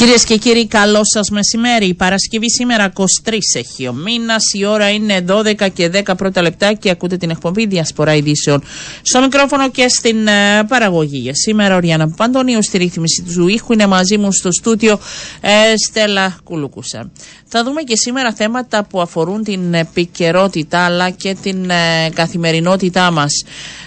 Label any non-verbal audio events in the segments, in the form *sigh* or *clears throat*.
Κυρίες και κύριοι, καλό σας μεσημέρι. Η Παρασκευή σήμερα 23 έχει ο μήνας. Η ώρα είναι 12 και 10 πρώτα λεπτά και ακούτε την εκπομπή Διασπορά Ειδήσεων. Στο μικρόφωνο και στην ε, παραγωγή. Για σήμερα, ο Ριάννα Παντονίου στη ρύθμιση του ήχου είναι μαζί μου στο στούτιο ε, Στέλλα Κουλούκουσα. Θα δούμε και σήμερα θέματα που αφορούν την επικαιρότητα αλλά και την ε, καθημερινότητά μας.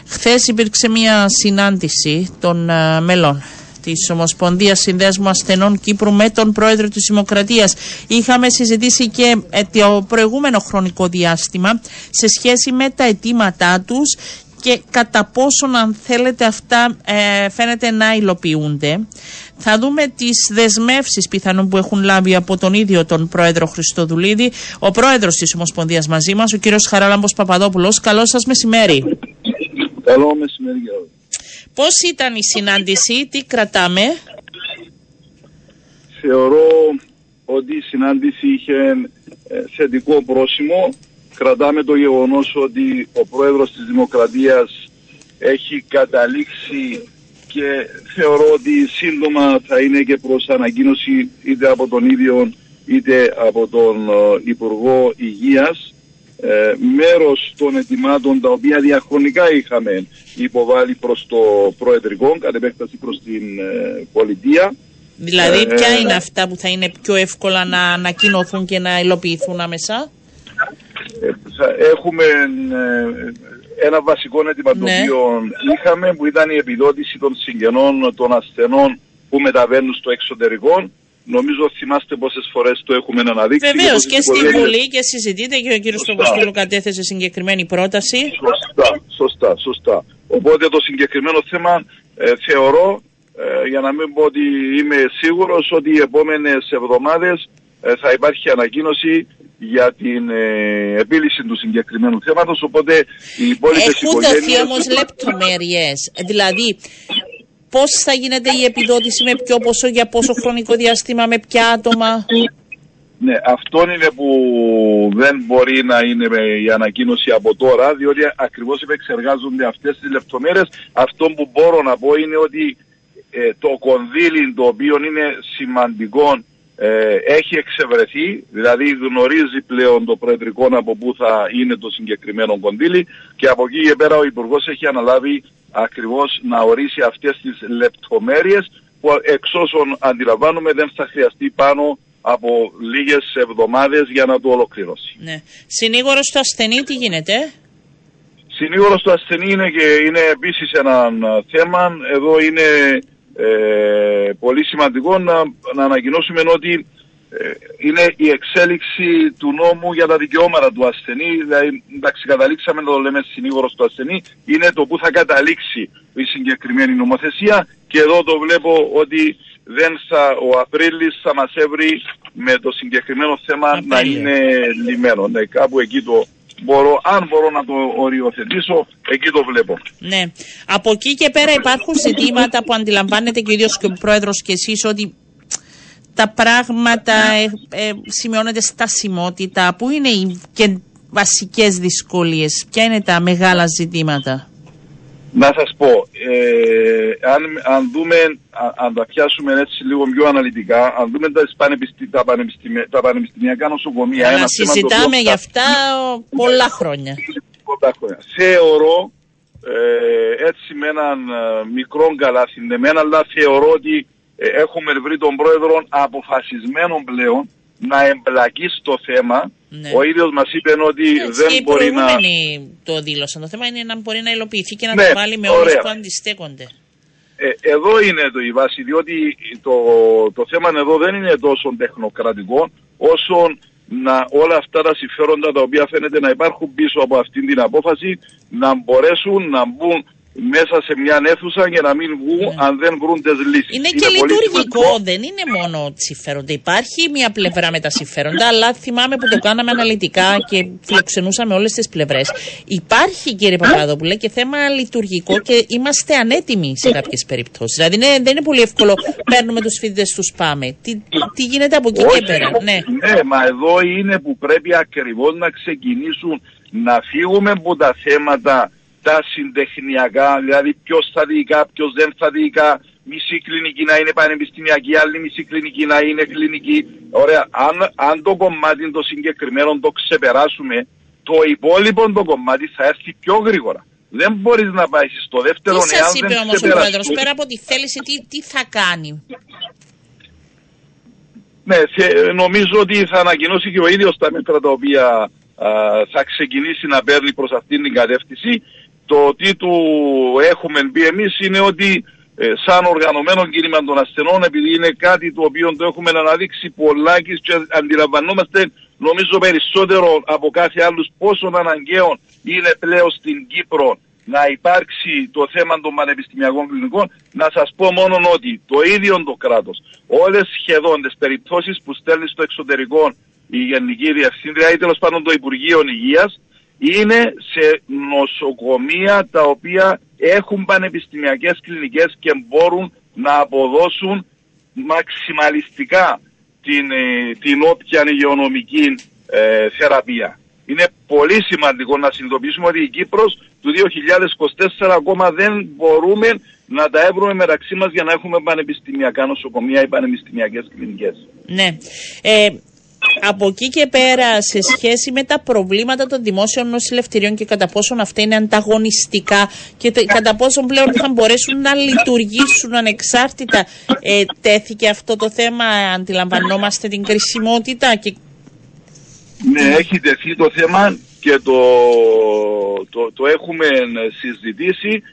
Χθες υπήρξε μια συνάντηση των ε, μελών της Ομοσπονδίας Συνδέσμου Ασθενών Κύπρου με τον Πρόεδρο της Δημοκρατίας. Είχαμε συζητήσει και ε, το προηγούμενο χρονικό διάστημα σε σχέση με τα αιτήματά τους και κατά πόσον αν θέλετε αυτά ε, φαίνεται να υλοποιούνται. Θα δούμε τις δεσμεύσεις πιθανόν που έχουν λάβει από τον ίδιο τον πρόεδρο Χριστοδουλίδη, ο πρόεδρος της Ομοσπονδίας μαζί μας, ο κύριος Χαράλαμπος Παπαδόπουλος. Καλό σας μεσημέρι. Καλό μεσημέρι Πώς ήταν η συνάντηση, τι κρατάμε; Θεωρώ ότι η συνάντηση είχε ε, θετικό πρόσημο. Κρατάμε το γεγονός ότι ο πρόεδρος της Δημοκρατίας έχει καταλήξει και θεωρώ ότι σύντομα θα είναι και προς ανακοίνωση είτε από τον ίδιο είτε από τον ε, Υπουργό Υγείας ε, μέρος των ετοιμάτων τα οποία διαχρονικά είχαμε υποβάλει προς το Προεδρικό, κατ' επέκταση προς την ε, πολιτεία. Δηλαδή ε, ποια είναι αυτά που θα είναι πιο εύκολα να ανακοινωθούν και να υλοποιηθούν άμεσα. Ε, έχουμε ένα βασικό αίτημα το ναι. οποίο είχαμε που ήταν η επιδότηση των συγγενών των ασθενών που μεταβαίνουν στο εξωτερικό Νομίζω θυμάστε πόσες φορές το έχουμε αναδείξει. Βεβαίως και στη Βουλή και συζητείτε και ο κύριος Παπαστήλου κατέθεσε συγκεκριμένη πρόταση. Σωστά, σωστά, σωστά. Οπότε το συγκεκριμένο θέμα ε, θεωρώ, ε, για να μην πω ότι είμαι σίγουρος ότι οι επόμενες εβδομάδες ε, θα υπάρχει ανακοίνωση για την επίλυση του συγκεκριμένου θέματος, οπότε οι υπόλοιπες Έχουν δοθεί όμως λεπτομέρειες, δηλαδή Πώς θα γίνεται η επιδότηση, με ποιο ποσό, για πόσο χρονικό διάστημα, με ποια άτομα; Ναι, αυτό είναι που δεν μπορεί να είναι η ανακοίνωση από τώρα, διότι ακριβώς επεξεργάζονται αυτές τις λεπτομέρειες. Αυτό που μπορώ να πω είναι ότι ε, το κονδύλι το οποίο είναι σημαντικό ε, έχει εξευρεθεί, δηλαδή γνωρίζει πλέον το Προεδρικό από πού θα είναι το συγκεκριμένο κονδύλι και από εκεί και πέρα ο Υπουργός έχει αναλάβει ακριβώς να ορίσει αυτές τις λεπτομέρειες που εξ όσων αντιλαμβάνομαι δεν θα χρειαστεί πάνω από λίγες εβδομάδες για να το ολοκληρώσει. Ναι. Συνήγορος του ασθενή τι γίνεται; Συνήγορος του ασθενή είναι και είναι επίσης ένα θέμα. Εδώ είναι ε, πολύ σημαντικό να, να ανακοινώσουμε ότι ε, είναι η εξέλιξη του νόμου για τα δικαιώματα του ασθενή. Δηλαδή, εντάξει, καταλήξαμε να το λέμε συνήγορος του ασθενή. Είναι το που θα καταλήξει η συγκεκριμένη νομοθεσία. Και εδώ το βλέπω ότι δεν θα, ο Απρίλης θα μας έβρει με το συγκεκριμένο θέμα να είναι λιμένο. Ναι, κάπου εκεί το, μπορώ, αν μπορώ να το οριοθετήσω, εκεί το βλέπω. Ναι. Από εκεί και πέρα υπάρχουν ζητήματα που αντιλαμβάνεται και ο ίδιος και ο πρόεδρος και εσείς ότι τα πράγματα ε, ε, σημειώνεται στασιμότητα. Πού είναι οι και βασικές δυσκολίες, ποια είναι τα μεγάλα ζητήματα; Να σας πω, ε, αν, αν δούμε, αν τα πιάσουμε έτσι λίγο πιο αναλυτικά, αν δούμε τα, πανεπιστημια, τα, πανεπιστημια, τα πανεπιστημιακά νοσοκομεία... Να συζητάμε για αυτά πολλά χρόνια. Πολλά χρόνια. Θεωρώ, ε, έτσι με έναν ε, μικρό καλά συνδεμένα, αλλά θεωρώ ότι ε, έχουμε βρει τον πρόεδρο αποφασισμένο πλέον να εμπλακεί στο θέμα. Ναι. Ο ίδιος μας είπε ότι ναι, δεν και μπορεί να... το δήλωσαν. Το θέμα είναι να μπορεί να υλοποιηθεί και να ναι, το βάλει με όλους που αντιστέκονται. Ε, εδώ είναι το η βάση, διότι το, το θέμα εδώ δεν είναι τόσο τεχνοκρατικό, όσο να όλα αυτά τα συμφέροντα τα οποία φαίνεται να υπάρχουν πίσω από αυτήν την απόφαση να μπορέσουν να μπουν μέσα σε μια αίθουσα για να μην βγουν ναι. αν δεν βρουν τις λύσεις. Είναι, είναι και λειτουργικό, δεν είναι μόνο συμφέροντα. Υπάρχει μια πλευρά με τα συμφέροντα, αλλά θυμάμαι που το κάναμε αναλυτικά και φιλοξενούσαμε όλες τις πλευρές. Υπάρχει, κύριε Παπαδόπουλε, και θέμα λειτουργικό και είμαστε ανέτοιμοι σε κάποιες περιπτώσεις. Δηλαδή είναι, δεν είναι πολύ εύκολο. Παίρνουμε τους φοιτητές, τους πάμε. Τι, τι γίνεται από εκεί και πέρα. Ναι. ναι, μα εδώ είναι που πρέπει ακριβώς να ξεκινήσουν να φύγουμε από τα θέματα τα συντεχνιακά, δηλαδή ποιος θα διοικά, ποιος δεν θα διοικά, μισή κλινική να είναι πανεπιστημιακή, άλλη μισή κλινική να είναι κλινική. Ωραία, αν, αν το κομμάτι το συγκεκριμένο το ξεπεράσουμε, το υπόλοιπο το κομμάτι θα έρθει πιο γρήγορα. Δεν μπορείς να πάει στο δεύτερο Τι σας είπε όμως ο Πρόεδρος, πέρα από τη θέληση, τι, τι θα κάνει; Ναι, νομίζω ότι θα ανακοινώσει και ο ίδιος τα μέτρα τα οποία α, θα ξεκινήσει να παίρνει προς αυτήν την κατεύθυνση. Το τι του έχουμε πει εμείς είναι ότι ε, σαν οργανωμένο κίνημα των ασθενών επειδή είναι κάτι το οποίο το έχουμε αναδείξει πολλά και αντιλαμβανόμαστε νομίζω περισσότερο από κάθε άλλους πόσο αναγκαίο είναι πλέον στην Κύπρο να υπάρξει το θέμα των πανεπιστημιακών κλινικών, να σας πω μόνο ότι το ίδιο το κράτος, όλες σχεδόν τις περιπτώσεις που στέλνει στο εξωτερικό η Γενική Διευθύντρια ή τέλος πάντων το Υπουργείο Υγείας, είναι σε νοσοκομεία τα οποία έχουν πανεπιστημιακές κλινικές και μπορούν να αποδώσουν μαξιμαλιστικά την, ε, την όποια υγειονομική ε, θεραπεία. Είναι πολύ σημαντικό να συνειδητοποιήσουμε ότι η Κύπρος του 2024 ακόμα δεν μπορούμε να τα έβρουμε μεταξύ μας για να έχουμε πανεπιστημιακά νοσοκομεία ή πανεπιστημιακές κλινικές. Ναι. Ε, από εκεί και πέρα, σε σχέση με τα προβλήματα των δημόσιων νοσηλευτηρίων και κατά πόσον αυτά είναι ανταγωνιστικά και κατά πόσον πλέον θα μπορέσουν να λειτουργήσουν ανεξάρτητα, ε, τέθηκε αυτό το θέμα, αντιλαμβανόμαστε την κρισιμότητα και ναι, έχει τεθεί το θέμα και το, το, το έχουμε συζητήσει.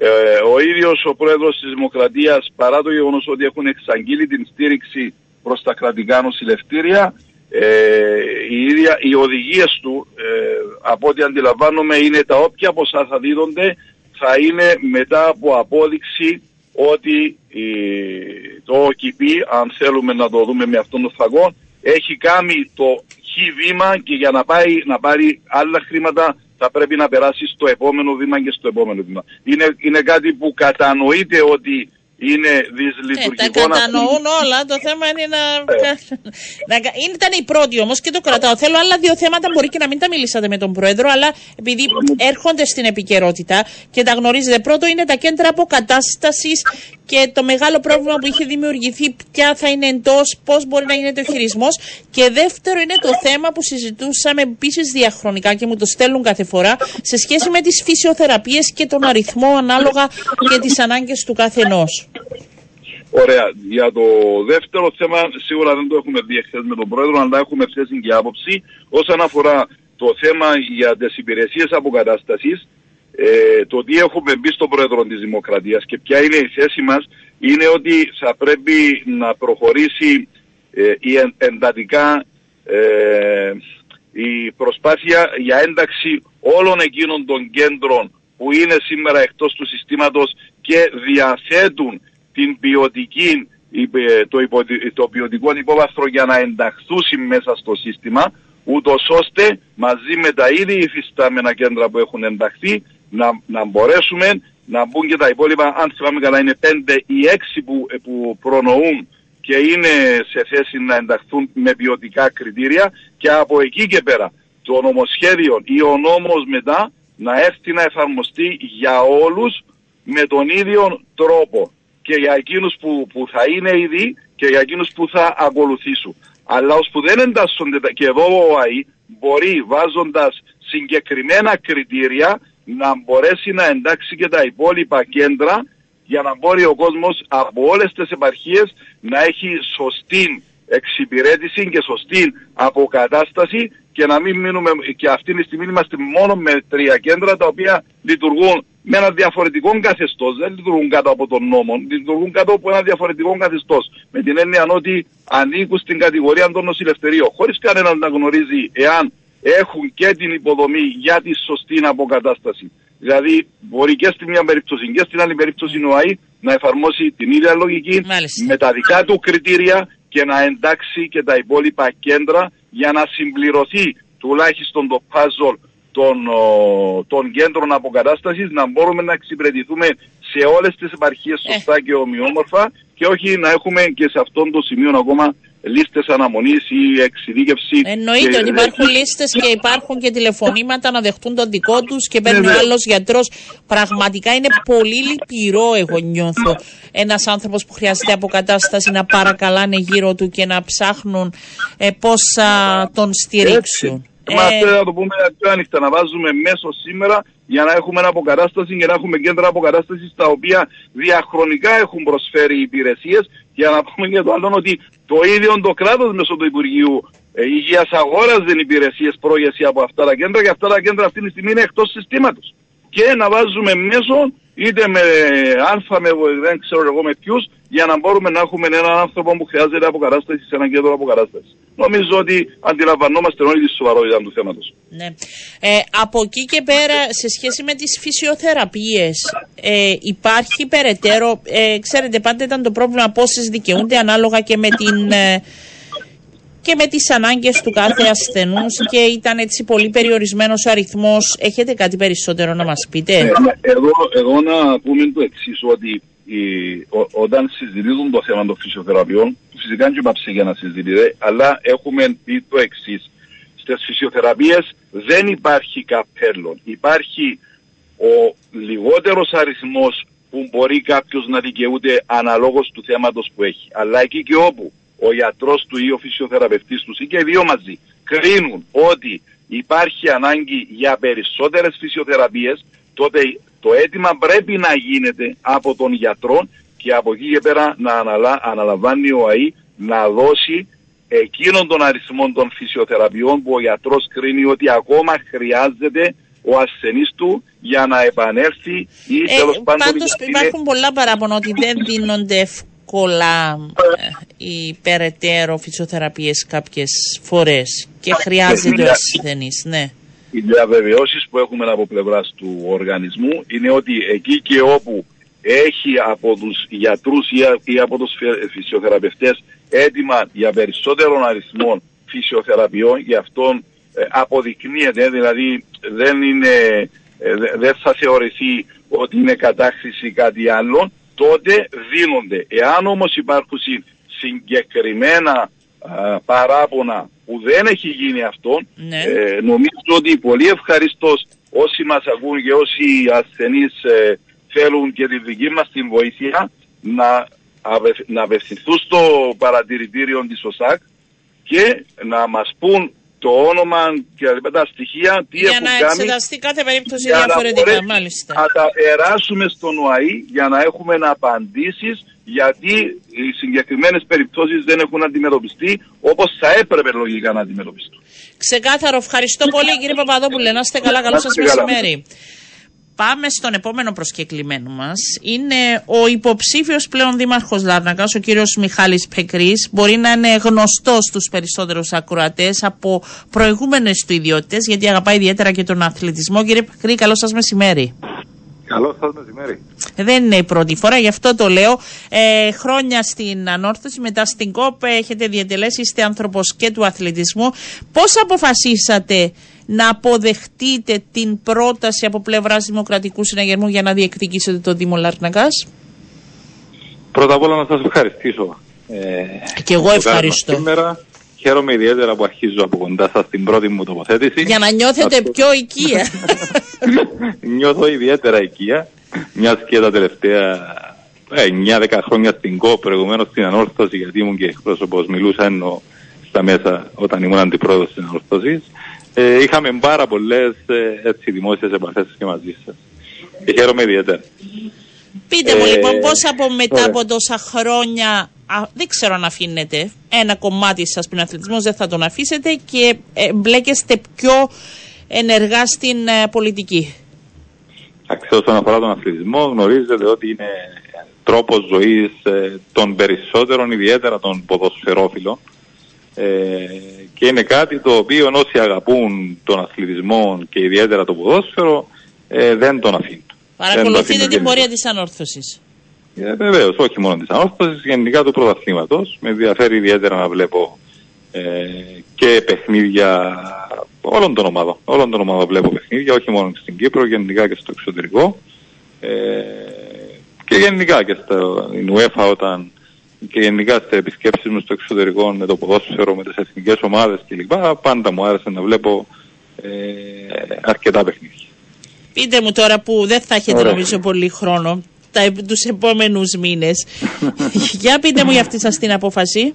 Ε, ο ίδιος ο πρόεδρος της Δημοκρατίας παρά το γεγονός ότι έχουν εξαγγείλει την στήριξη προς τα κρατικά νοσηλευτήρια ε, οι, ίδια, οι οδηγίες του ε, από ό,τι αντιλαμβάνομαι είναι τα όποια ποσά θα δίδονται θα είναι μετά από απόδειξη ότι το ΟΚΙΠΗ αν θέλουμε να το δούμε με αυτόν τον φαγό έχει κάνει το βήμα και για να, πάει, να πάρει άλλα χρήματα θα πρέπει να περάσει στο επόμενο βήμα και στο επόμενο βήμα. Είναι, είναι κάτι που κατανοείται ότι είναι δυσλειτουργικό. Ε, τα κατανοούν όλα. Το θέμα είναι να. Ε. *laughs* να... Ήταν η πρώτη όμως και το κρατάω. Θέλω άλλα δύο θέματα. Μπορεί και να μην τα μιλήσατε με τον Πρόεδρο, αλλά επειδή έρχονται στην επικαιρότητα και τα γνωρίζετε. Πρώτο είναι τα κέντρα αποκατάστασης και το μεγάλο πρόβλημα που είχε δημιουργηθεί, ποια θα είναι εντός, πώς μπορεί να γίνεται ο χειρισμός. Και δεύτερο είναι το θέμα που συζητούσαμε επίσης διαχρονικά και μου το στέλνουν κάθε φορά σε σχέση με τις φυσιοθεραπείες και τον αριθμό ανάλογα και τις ανάγκες του καθενός. Ωραία. Για το δεύτερο θέμα, σίγουρα δεν το έχουμε δει με τον Πρόεδρο, αλλά έχουμε θέση και άποψη. Όσον αφορά το θέμα για τις υπηρεσίες αποκατάστασης, ε, το τι έχουμε μπει στον Πρόεδρο της Δημοκρατίας και ποια είναι η θέση μας είναι ότι θα πρέπει να προχωρήσει ε, η εντατικά ε, η προσπάθεια για ένταξη όλων εκείνων των κέντρων που είναι σήμερα εκτός του συστήματος και διαθέτουν την ποιοτική, το, υπο, το ποιοτικό υπόβαθρο για να ενταχθούν μέσα στο σύστημα ούτως ώστε μαζί με τα ήδη υφιστάμενα κέντρα που έχουν ενταχθεί να, να μπορέσουμε να μπουν και τα υπόλοιπα, αν θυμάμαι καλά είναι 5 ή 6 που, που προνοούν και είναι σε θέση να ενταχθούν με ποιοτικά κριτήρια και από εκεί και πέρα το νομοσχέδιο ή ο νόμος μετά να έρθει να εφαρμοστεί για όλους με τον ίδιο τρόπο και για εκείνους που, που θα είναι ήδη και για εκείνους που θα ακολουθήσουν. Αλλά ως που δεν εντάσσονται και εδώ ο ΑΗ μπορεί βάζοντας συγκεκριμένα κριτήρια να μπορέσει να εντάξει και τα υπόλοιπα κέντρα για να μπορεί ο κόσμος από όλες τις επαρχίες να έχει σωστή εξυπηρέτηση και σωστή αποκατάσταση και να μην μείνουμε και αυτή τη στιγμή είμαστε μόνο με τρία κέντρα τα οποία λειτουργούν με ένα διαφορετικό καθεστώς, δεν λειτουργούν κάτω από τον νόμο, λειτουργούν κάτω από ένα διαφορετικό καθεστώς. Με την έννοια ότι ανήκουν στην κατηγορία των νοσηλευτερίων, χωρίς κανέναν να γνωρίζει εάν έχουν και την υποδομή για τη σωστή αποκατάσταση. Δηλαδή μπορεί και στην μια περίπτωση και στην άλλη περίπτωση ο ΑΗ να εφαρμόσει την ίδια λογική με τα δικά του κριτήρια και να εντάξει και τα υπόλοιπα κέντρα για να συμπληρωθεί τουλάχιστον το puzzle των, των κέντρων αποκατάστασης να μπορούμε να εξυπηρετηθούμε σε όλες τις επαρχίες ε. σωστά και ομοιόμορφα και όχι να έχουμε και σε αυτόν το σημείο ακόμα λίστες αναμονής ή εξειδίκευση. Εννοείται ότι υπάρχουν λίστες και υπάρχουν και τηλεφωνήματα να δεχτούν τον δικό τους και παίρνει ο άλλος γιατρός. Πραγματικά είναι πολύ λυπηρό, εγώ νιώθω. Ένας άνθρωπος που χρειάζεται αποκατάσταση να παρακαλάνε γύρω του και να ψάχνουν ε, πώς θα τον στηρίξουν. Είμαστε, ε... να το πούμε πιο ανοιχτά, να βάζουμε μέσω σήμερα για να έχουμε ένα αποκατάσταση και να έχουμε κέντρα αποκατάστασης τα οποία διαχρονικά έχουν προσφέρει υπηρεσίες. Για να πούμε για το άλλο ότι το ίδιο το κράτος μέσω του Υπουργείου ε, Υγείας αγόραζε υπηρεσίες πρόγεση από αυτά τα κέντρα και αυτά τα κέντρα αυτή τη στιγμή είναι εκτός συστήματος. Και να βάζουμε μέσω είτε με αλφα, με δεν ξέρω εγώ με ποιους, για να μπορούμε να έχουμε έναν άνθρωπο που χρειάζεται αποκατάστασης σε ένα κέντρο αποκατάστασης. Νομίζω ότι αντιλαμβανόμαστε όλη τη σοβαρότητα του θέματος. Ναι. Ε, από εκεί και πέρα, σε σχέση με τις φυσιοθεραπείες, ε, υπάρχει περαιτέρω. Ε, ξέρετε, πάντα ήταν το πρόβλημα πόσες δικαιούνται ανάλογα και με την. Ε, και με τις ανάγκες του κάθε ασθενούς και ήταν έτσι πολύ περιορισμένος ο αριθμός. Έχετε κάτι περισσότερο να μας πείτε; Ε, εγώ, εγώ να πούμε το εξής ότι η, ο, όταν συζητούν το θέμα των φυσιοθεραπείων, φυσικά και πάψε για να συζητείτε, αλλά έχουμε πει το εξής. Στις φυσιοθεραπείες δεν υπάρχει καπέλο. Υπάρχει ο λιγότερος αριθμός που μπορεί κάποιος να δικαιούται αναλόγως του θέματος που έχει. Αλλά εκεί και όπου ο γιατρός του ή ο φυσιοθεραπευτής τους ή και οι δύο μαζί κρίνουν ότι υπάρχει ανάγκη για περισσότερες φυσιοθεραπείες, τότε το αίτημα πρέπει να γίνεται από τον γιατρό και από εκεί και πέρα να αναλα... αναλαμβάνει ο ΑΗ να δώσει εκείνον τον αριθμό των φυσιοθεραπείων που ο γιατρός κρίνει ότι ακόμα χρειάζεται ο ασθενής του για να επανέλθει ή ε, τέλος πάντων. Πάντως υπάρχουν πολλά παράπονα ότι δεν δίνονται εύκολα ε, οι περαιτέρω φυσιοθεραπείες κάποιες φορές και χρειάζεται ο ασθενής, ναι. Οι διαβεβαιώσεις που έχουμε από πλευράς του οργανισμού είναι ότι εκεί και όπου έχει από τους γιατρούς ή από τους φυσιοθεραπευτές έτοιμα για περισσότερων αριθμών φυσιοθεραπείων, γι' αυτόν ε, αποδεικνύεται, δηλαδή δεν, είναι, ε, δεν θα θεωρηθεί ότι είναι κατάχρηση κάτι άλλο, τότε δίνονται. Εάν όμως υπάρχουν συγκεκριμένα παράπονα που δεν έχει γίνει αυτό, ναι. ε, νομίζω ότι πολύ ευχαριστώς όσοι μας ακούν και όσοι ασθενείς ε, θέλουν και τη δική μας την βοήθεια να, αβε, να απευθυνθούν στο παρατηρητήριο της ΟΣΑΚ και να μας πούν το όνομα και τα στοιχεία, τι για έχουν κάνει. Για να εξεταστεί κάθε περίπτωση διαφορετικά, μάλιστα. Να τα περάσουμε στον ΟΑΗ για να έχουμε απαντήσεις γιατί οι συγκεκριμένες περιπτώσεις δεν έχουν αντιμετωπιστεί όπως θα έπρεπε λογικά να αντιμετωπιστούν. Ξεκάθαρο. Ευχαριστώ πολύ κύριε Παπαδόπουλε. Να είστε καλά. Καλό σας μεσημέρι. Πάμε στον επόμενο προσκεκλημένο μας. Είναι ο υποψήφιος πλέον δήμαρχος Λάρνακα, ο κύριος Μιχάλης Πεκρή. Μπορεί να είναι γνωστός στους περισσότερους ακροατές από προηγούμενες του ιδιότητες, γιατί αγαπάει ιδιαίτερα και τον αθλητισμό. Κύριε Πεκρή, καλό σας μεσημέρι. Καλό σας μεσημέρι. Δεν είναι η πρώτη φορά, γι' αυτό το λέω. Ε, χρόνια στην ανόρθωση, μετά στην ΚΟΠ έχετε διατελέσει, είστε άνθρωπος και του αθλητισμού. Πώς αποφασίσατε να αποδεχτείτε την πρόταση από πλευράς Δημοκρατικού Συναγερμού για να διεκδικήσετε το Δήμο Λαρνακάς. Πρώτα απ' όλα να σας ευχαριστήσω. Ε, και εγώ ευχαριστώ. Σήμερα χαίρομαι ιδιαίτερα που αρχίζω από κοντά σας την πρώτη μου τοποθέτηση. Για να νιώθετε πιο οικία. *laughs* Νιώθω ιδιαίτερα οικία, μιας και τα τελευταία 9-10 ε, χρόνια στην ΚΟ, προηγουμένως στην ανόρθωση, γιατί ήμουν και εκπρόσωπος, μιλούσα ενώ στα μέσα όταν ήμουν αντιπρόεδρος της ανόρθωσης ε, είχαμε πάρα πολλές ε, δημόσιες επαφές και μαζί σας. Και χαίρομαι ιδιαίτερα. Πείτε μου ε, λοιπόν πώς από μετά από τόσα χρόνια δεν ξέρω αν αφήνετε ένα κομμάτι σας πριν αθλητισμός, δεν θα τον αφήσετε και ε, μπλέκεστε πιο ενεργά στην ε, πολιτική. Αξιό όσον αφορά τον αθλητισμό γνωρίζετε ότι είναι τρόπος ζωής των περισσότερων, ιδιαίτερα των ποδοσφαιρόφιλων ε, και είναι κάτι το οποίο όσοι αγαπούν τον αθλητισμό και ιδιαίτερα το ποδόσφαιρο ε, δεν τον αφήνουν. Παρακολουθείτε την πορεία της ανόρθωσης. Ε, Βεβαίως, όχι μόνο της ανόρθωσης, γενικά του πρωταθλήματος. Με ενδιαφέρει ιδιαίτερα να βλέπω ε, και παιχνίδια όλων των ομάδων. Όλων των ομάδων βλέπω παιχνίδια, όχι μόνο στην Κύπρο, γενικά και στο εξωτερικό. Ε, και γενικά και στην UEFA όταν και γενικά στις επισκέψεις μου στο εξωτερικό με το ποδόσφαιρο, με τις εθνικές ομάδες κλπ. Πάντα μου άρεσε να βλέπω ε, αρκετά παιχνίδια. Πείτε μου τώρα που δεν θα έχετε Ωραία. νομίζω πολύ χρόνο, τα, τους επόμενους μήνες. *laughs* Για πείτε μου για αυτή σας την απόφαση.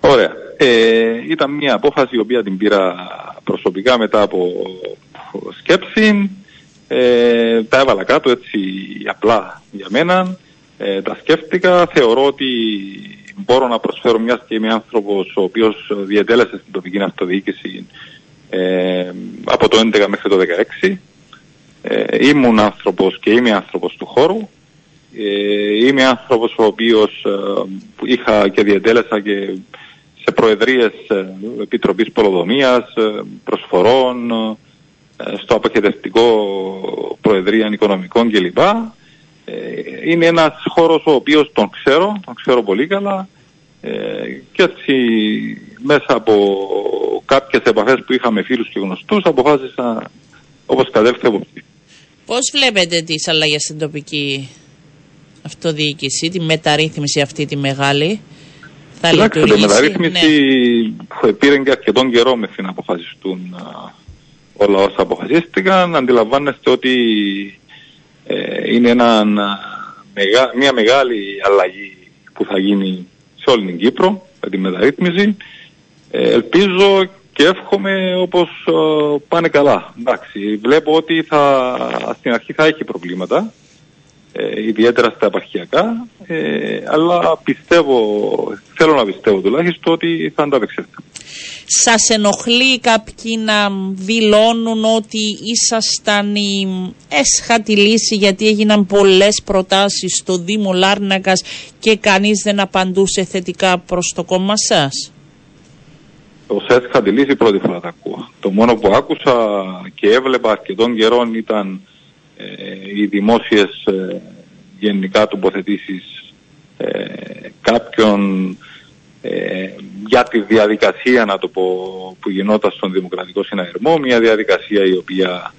Ωραία. Ε, ήταν μια απόφαση η οποία την πήρα προσωπικά μετά από σκέψη. Ε, τα έβαλα κάτω έτσι απλά για μένα. Ε, τα σκέφτηκα. Θεωρώ ότι μπορώ να προσφέρω μιας και είμαι άνθρωπος ο οποίος διατέλεσε στην τοπική αυτοδιοίκηση ε, από το 2011 μέχρι το 2016. Ε, ήμουν άνθρωπος και είμαι άνθρωπος του χώρου. Ε, είμαι άνθρωπος ο οποίος ε, είχα και διατέλεσα και σε προεδρίες ε, Επιτροπής Πολοδομίας, ε, προσφορών, στο αποχαιρετικό Προεδρία Οικονομικών κλπ. Είναι ένας χώρος ο οποίος τον ξέρω, τον ξέρω πολύ καλά και έτσι μέσα από κάποιες επαφές που είχαμε φίλους και γνωστούς αποφάσισα όπως κατέληξε από Πώς βλέπετε τις αλλαγές στην τοπική αυτοδιοίκηση, τη μεταρρύθμιση αυτή τη μεγάλη, θα Κοιτάξτε, λειτουργήσει; Η μεταρρύθμιση ναι. πήρε και αρκετόν καιρό με να αποφασιστούν όλα όσα αποφασίστηκαν. Αντιλαμβάνεστε ότι ε, είναι ένα, μια μεγάλη αλλαγή που θα γίνει σε όλη την Κύπρο με τη μεταρρύθμιση. Ε, ελπίζω και εύχομαι όπως ε, πάνε καλά. Εντάξει, βλέπω ότι θα, στην αρχή θα έχει προβλήματα, ε, ιδιαίτερα στα επαρχιακά, ε, αλλά πιστεύω, θέλω να πιστεύω τουλάχιστον ότι θα ανταπεξέλθει. Σας ενοχλεί κάποιοι να δηλώνουν ότι ήσασταν η έσχατη λύση γιατί έγιναν πολλές προτάσεις στο Δήμο Λάρνακας και κανείς δεν απαντούσε θετικά προς το κόμμα σας; Το ΣΕΣ είχα τη λύση πρώτη φορά τα ακούω. Το μόνο που άκουσα και έβλεπα αρκετών καιρών ήταν ε, οι δημόσιες ε, γενικά τοποθετήσεις ε, κάποιων ε, για τη διαδικασία να το πω που γινόταν στον Δημοκρατικό Συναγερμό μια διαδικασία η οποία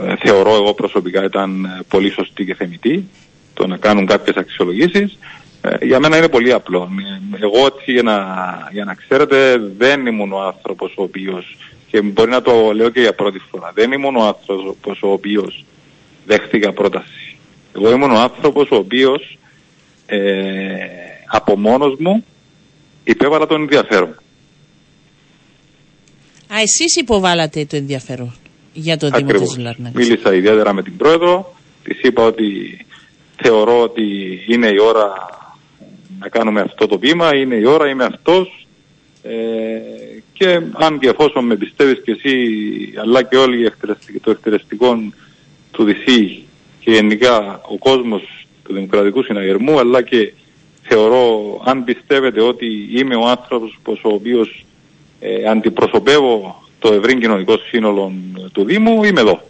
ε, θεωρώ εγώ προσωπικά ήταν πολύ σωστή και θεμητή το να κάνουν κάποιες αξιολογήσεις ε, για μένα είναι πολύ απλό. Εγώ έτσι για να, για να ξέρετε δεν ήμουν ο άνθρωπος ο οποίος και μπορεί να το λέω και για πρώτη φορά δεν ήμουν ο άνθρωπος ο οποίος δέχτηκα πρόταση. Εγώ ήμουν ο άνθρωπος ο οποίος ε, από μόνος μου υπέβαλα τον ενδιαφέρον. Α, εσείς υποβάλατε το ενδιαφέρον για το Δήμο της Λάρνακας. Μίλησα ιδιαίτερα με την Πρόεδρο, της είπα ότι θεωρώ ότι είναι η ώρα να κάνουμε αυτό το βήμα, είναι η ώρα, είμαι αυτός ε, και αν και εφόσον με πιστεύεις και εσύ αλλά και όλοι το εκτελεστικό του ΔΥΣΥ και γενικά ο κόσμος του Δημοκρατικού Συναγερμού αλλά και θεωρώ αν πιστεύετε ότι είμαι ο άνθρωπος ο οποίος ε, αντιπροσωπεύω το ευρύ κοινωνικό σύνολο του Δήμου είμαι εδώ.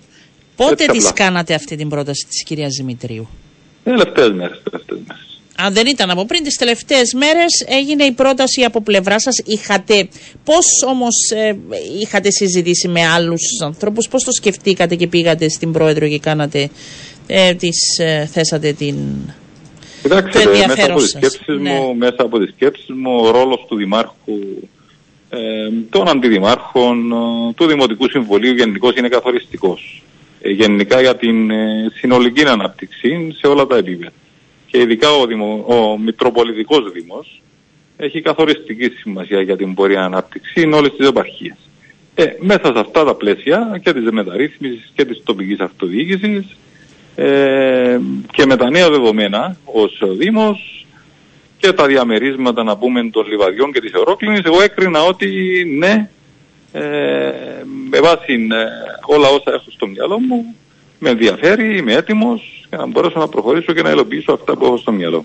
Πότε της κάνατε αυτή την πρόταση της κυρίας Δημητρίου; Τελευταίες μέρες, τελευταίες μέρες αν δεν ήταν από πριν, τις τελευταίες μέρες έγινε η πρόταση από πλευρά σας. Είχατε, πώς όμως ε, είχατε συζητήσει με άλλους ανθρώπους, πώς το σκεφτήκατε και πήγατε στην Πρόεδρο και κάνατε, ε, τις, ε, θέσατε την... Κοιτάξτε, το μέσα από, τις σκέψεις μου, ναι. μέσα από τις σκέψεις μου, ο ρόλος του Δημάρχου, ε, των αντιδημάρχων, του Δημοτικού Συμβουλίου γενικώς είναι καθοριστικός. Ε, γενικά για την ε, συνολική ανάπτυξη σε όλα τα επίπεδα και ειδικά ο, Δημο, ο Μητροπολιτικός Δήμος έχει καθοριστική σημασία για την πορεία ανάπτυξη είναι όλες τις επαρχίες. Ε, μέσα σε αυτά τα πλαίσια και της μεταρρύθμισης και της τοπικής αυτοδιοίκησης ε, και με τα νέα δεδομένα ως Δήμος και τα διαμερίσματα να πούμε των λιβαδιών και της Ευρώκληνης εγώ έκρινα ότι ναι ε, με βάση ε, όλα όσα έχω στο μυαλό μου με ενδιαφέρει, είμαι έτοιμος για να μπορέσω να προχωρήσω και να υλοποιήσω αυτά που έχω στο μυαλό.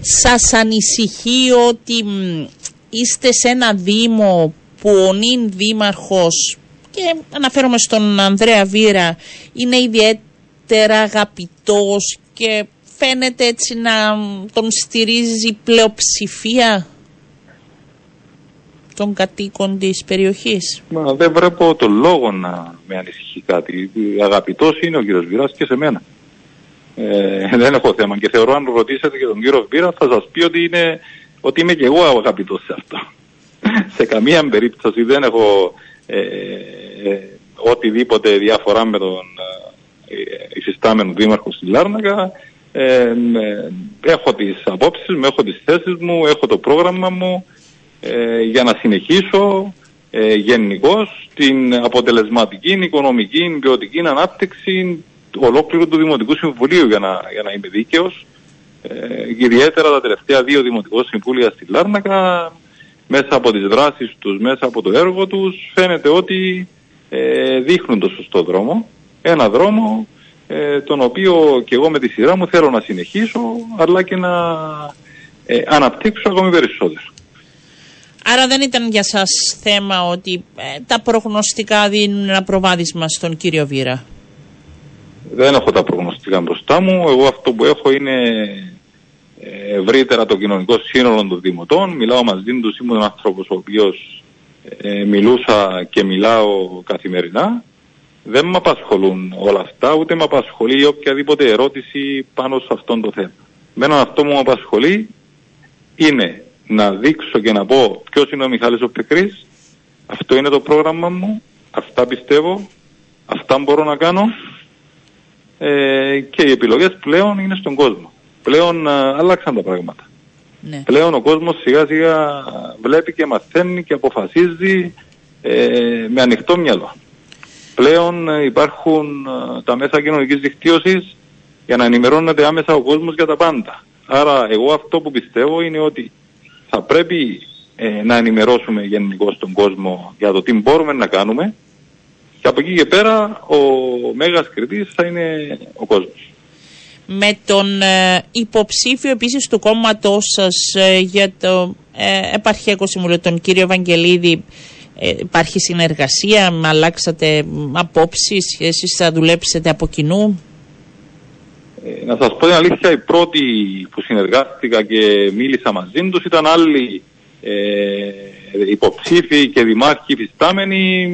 Σας ανησυχεί ότι είστε σε ένα δήμο που ο νυν δήμαρχος και αναφέρομαι στον Ανδρέα Βίρα είναι ιδιαίτερα αγαπητός και φαίνεται έτσι να τον στηρίζει πλειοψηφία; Των κατοίκων της περιοχής. Μα δεν βλέπω το λόγο να με ανησυχεί κάτι. Αγαπητός είναι ο κύριος Βυράς και σε μένα. Ε, δεν έχω θέμα. Και θεωρώ αν ρωτήσετε και τον κύριο Βίρα θα σας πει ότι, είναι, ότι είμαι και εγώ αγαπητός σε αυτό. *laughs* σε καμία περίπτωση δεν έχω ε, ε, οτιδήποτε διαφορά με τον ε, υφιστάμενο δήμαρχο στη Λάρνακα. Ε, έχω τις απόψεις μου, έχω τις θέσεις μου, έχω το πρόγραμμα μου για να συνεχίσω ε, γενικώς την αποτελεσματική οικονομική ποιοτική ανάπτυξη ολόκληρου του Δημοτικού Συμβουλίου για να, για να είμαι δίκαιος. Ε, ιδιαίτερα τα τελευταία δύο Δημοτικού Συμβούλια στη Λάρνακα μέσα από τις δράσεις τους, μέσα από το έργο τους φαίνεται ότι ε, δείχνουν το σωστό δρόμο. Ένα δρόμο ε, τον οποίο και εγώ με τη σειρά μου θέλω να συνεχίσω αλλά και να ε, αναπτύξω ακόμη περισσότερο. Άρα δεν ήταν για σας θέμα ότι ε, τα προγνωστικά δίνουν ένα προβάδισμα στον κύριο Βίρα. Δεν έχω τα προγνωστικά μπροστά μου. Εγώ αυτό που έχω είναι ε, ευρύτερα το κοινωνικό σύνολο των δημοτών. Μιλάω μαζί τους, ήμουν άνθρωπος ο οποίος ε, μιλούσα και μιλάω καθημερινά. Δεν με απασχολούν όλα αυτά, ούτε με απασχολεί οποιαδήποτε ερώτηση πάνω σε αυτόν το θέμα. Μένω αυτό που με απασχολεί είναι να δείξω και να πω ποιος είναι ο Μιχάλης ο Πεκρής, αυτό είναι το πρόγραμμα μου, αυτά πιστεύω, αυτά μπορώ να κάνω ε, και οι επιλογές πλέον είναι στον κόσμο. Πλέον α, ε, αλλάξαν τα πράγματα. Ναι. Πλέον ο κόσμος σιγά σιγά βλέπει και μαθαίνει και αποφασίζει ε, με ανοιχτό μυαλό. Πλέον ε, υπάρχουν τα μέσα κοινωνικής δικτύωσης για να ενημερώνεται άμεσα ο κόσμος για τα πάντα. Άρα εγώ αυτό που πιστεύω είναι ότι θα πρέπει ε, να ενημερώσουμε γενικώ τον κόσμο για το τι μπορούμε να κάνουμε και από εκεί και πέρα ο μέγας κριτής θα είναι ο κόσμος. Με τον ε, υποψήφιο επίσης του κόμματός σας ε, για το ε, επαρχιακό συμβουλίο, τον κύριο Ευαγγελίδη, υπάρχει συνεργασία, αλλάξατε απόψεις, εσείς θα δουλέψετε από κοινού; Ε, να σας πω την αλήθεια, οι πρώτοι που συνεργάστηκα και μίλησα μαζί τους ήταν άλλοι ε, υποψήφοι και δημάρχοι φυστάμενοι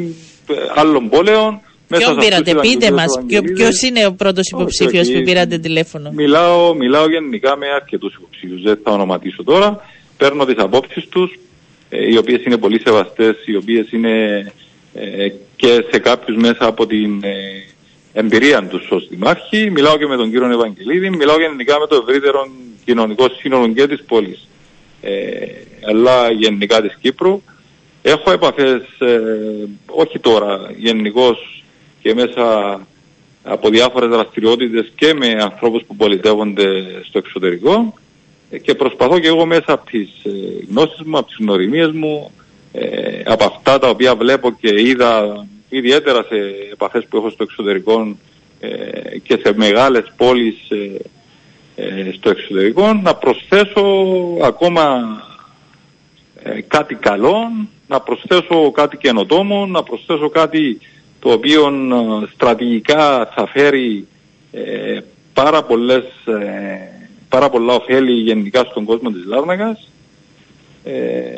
ε, άλλων πόλεων. Ποιον πήρατε, πείτε μας, ποιο είναι ο πρώτος υποψήφιος που πήρατε τηλέφωνο; Μιλάω, μιλάω γενικά με αρκετούς υποψήφιους, δεν θα ονοματίσω τώρα. Παίρνω τις απόψεις τους, ε, οι οποίες είναι πολύ σεβαστές, οι οποίες είναι ε, και σε κάποιους μέσα από την εμπειρία τους ως δημάρχη, μιλάω και με τον κύριο Ευαγγελίδη, μιλάω γενικά με το ευρύτερο κοινωνικό σύνολο και της πόλης, ε, αλλά γενικά της Κύπρου. Έχω επαφές, ε, όχι τώρα, γενικώς και μέσα από διάφορες δραστηριότητες και με ανθρώπους που πολιτεύονται στο εξωτερικό και προσπαθώ και εγώ μέσα από τις ε, γνώσεις μου, από τις γνωριμίες μου, ε, από αυτά τα οποία βλέπω και είδα ιδιαίτερα σε επαφές που έχω στο εξωτερικό ε, και σε μεγάλες πόλεις ε, ε, στο εξωτερικό να προσθέσω ακόμα κάτι καλό, να προσθέσω κάτι καινοτόμο, να προσθέσω κάτι το οποίο στρατηγικά θα φέρει πάρα, πολλές, πάρα πολλά ωφέλη γενικά στον κόσμο της Λάρνακας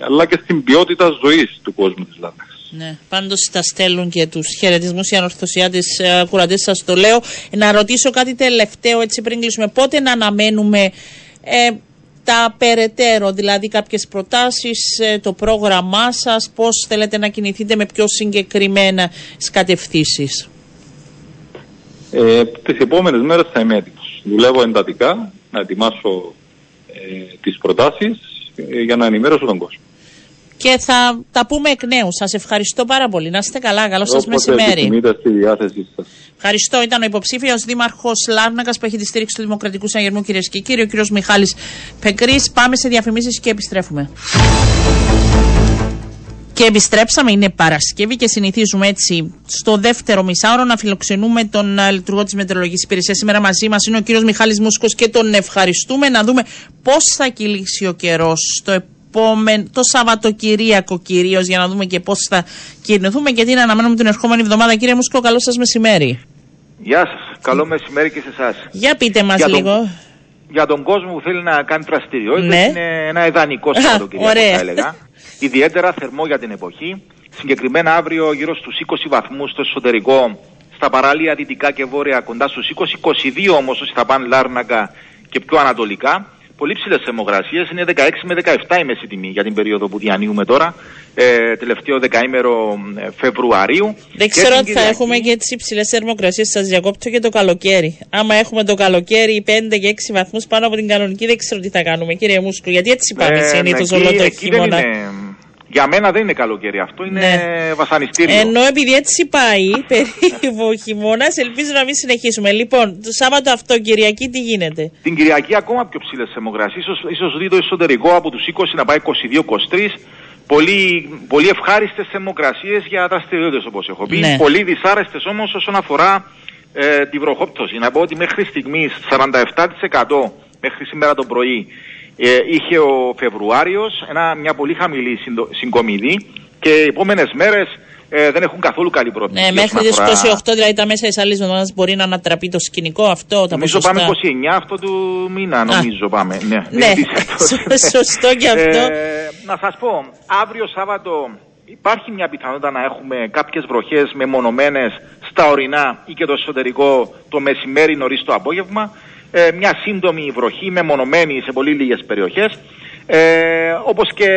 αλλά και στην ποιότητα ζωής του κόσμου της Λάρνακας. Ναι, πάντως τα στέλνουν και τους χαιρετισμούς οι ανορθωσιάτε ε, κουραντέ, σας το λέω. Να ρωτήσω κάτι τελευταίο έτσι πριν κλείσουμε. Πότε να αναμένουμε ε, τα περαιτέρω, δηλαδή κάποιες προτάσεις, ε, το πρόγραμμά σας, πώς θέλετε να κινηθείτε με πιο συγκεκριμένα κατευθύνσεις; Ε, τις επόμενες μέρες θα είμαι έτοιμος. Δουλεύω εντατικά να ετοιμάσω ε, τις προτάσεις ε, για να ενημέρωσω τον κόσμο και θα τα πούμε εκ νέου. Σας ευχαριστώ πάρα πολύ. Να είστε καλά. Καλό σας μεσημέρι. στη διάθεσή σας. Ευχαριστώ. Ήταν ο υποψήφιος Δήμαρχος Λάρνακας που έχει τη στήριξη του Δημοκρατικού Συναγερμού, κυρίε και κύριοι, ο κύριος Μιχάλης Πεκρή. Πάμε σε διαφημίσεις και επιστρέφουμε. Και επιστρέψαμε, είναι Παρασκευή και συνηθίζουμε έτσι στο δεύτερο μισάωρο να φιλοξενούμε τον uh, λειτουργό της Μετεωρολογικής Υπηρεσίας. Σήμερα μαζί μας είναι ο κύριος Μιχάλης Μούσκος και τον ευχαριστούμε να δούμε πώς θα κυλήσει ο καιρός στο επόμενο το Σαββατοκυριακό κυρίως για να δούμε και πώς θα κινηθούμε και τι να αναμένουμε την ερχόμενη εβδομάδα. Κύριε Μουσκό, καλό σας μεσημέρι. Γεια σας. Καλό μεσημέρι και σε εσάς. Για πείτε μας λίγο. για τον κόσμο που θέλει να κάνει δραστηριότητα ναι. είναι ένα ιδανικό Σαββατοκυριακό, θα έλεγα. *laughs* Ιδιαίτερα θερμό για την εποχή. Συγκεκριμένα αύριο γύρω στους 20 βαθμούς στο εσωτερικό στα παράλια δυτικά και βόρεια κοντά στους 20, 22 όμως όσοι θα πάνε Λάρνακα και πιο ανατολικά πολύ ψηλές θερμοκρασίες. Είναι 16 με 17 η μέση τιμή για την περίοδο που διανύουμε τώρα, ε, τελευταίο δεκαήμερο ε, Φεβρουαρίου. Δεν ξέρω αν θα έχουμε και τι υψηλέ θερμοκρασίες. Σας διακόπτω και το καλοκαίρι. Άμα έχουμε το καλοκαίρι 5 και 6 βαθμούς πάνω από την κανονική, δεν ξέρω τι θα κάνουμε, κύριε Μούσκο. Γιατί έτσι πάμε ε, συνήθως όλο το χειμώνα. Για μένα δεν είναι καλοκαίρι αυτό, είναι ναι. βασανιστήριο. Ενώ επειδή έτσι πάει *laughs* περίπου ο χειμώνας, ελπίζω να μην συνεχίσουμε. Λοιπόν, το Σάββατο αυτό, Κυριακή, τι γίνεται; Την Κυριακή ακόμα πιο ψηλές θερμοκρασίες. σω δει το εσωτερικό από τους 20 να πάει 22-23. Πολύ, πολύ ευχάριστες θερμοκρασίες για δραστηριότητε όπως έχω πει. Ναι. Πολύ δυσάρεστες όμως όσον αφορά ε, τη βροχόπτωση. Να πω ότι μέχρι στιγμής 47% μέχρι σήμερα το πρωί ε, είχε ο Φεβρουάριος μια πολύ χαμηλή συγκομιδή και οι επόμενες μέρες ε, δεν έχουν καθόλου καλή πρόταση. Ναι, μέχρι τις 28, δηλαδή τα μέσα της άλλης εβδομάδας μπορεί να ανατραπεί το σκηνικό αυτό. Τα νομίζω ποσοστά. πάμε 29 αυτό του μήνα, νομίζω πάμε. Ναι, ναι. σωστό και αυτό. Ε, να σας πω, αύριο Σάββατο υπάρχει μια πιθανότητα να έχουμε κάποιες βροχές μεμονωμένες στα ορεινά ή και το εσωτερικό το μεσημέρι νωρίς το απόγευμα ε, μια σύντομη βροχή μεμονωμένη σε πολύ λίγες περιοχές. Ε, όπως και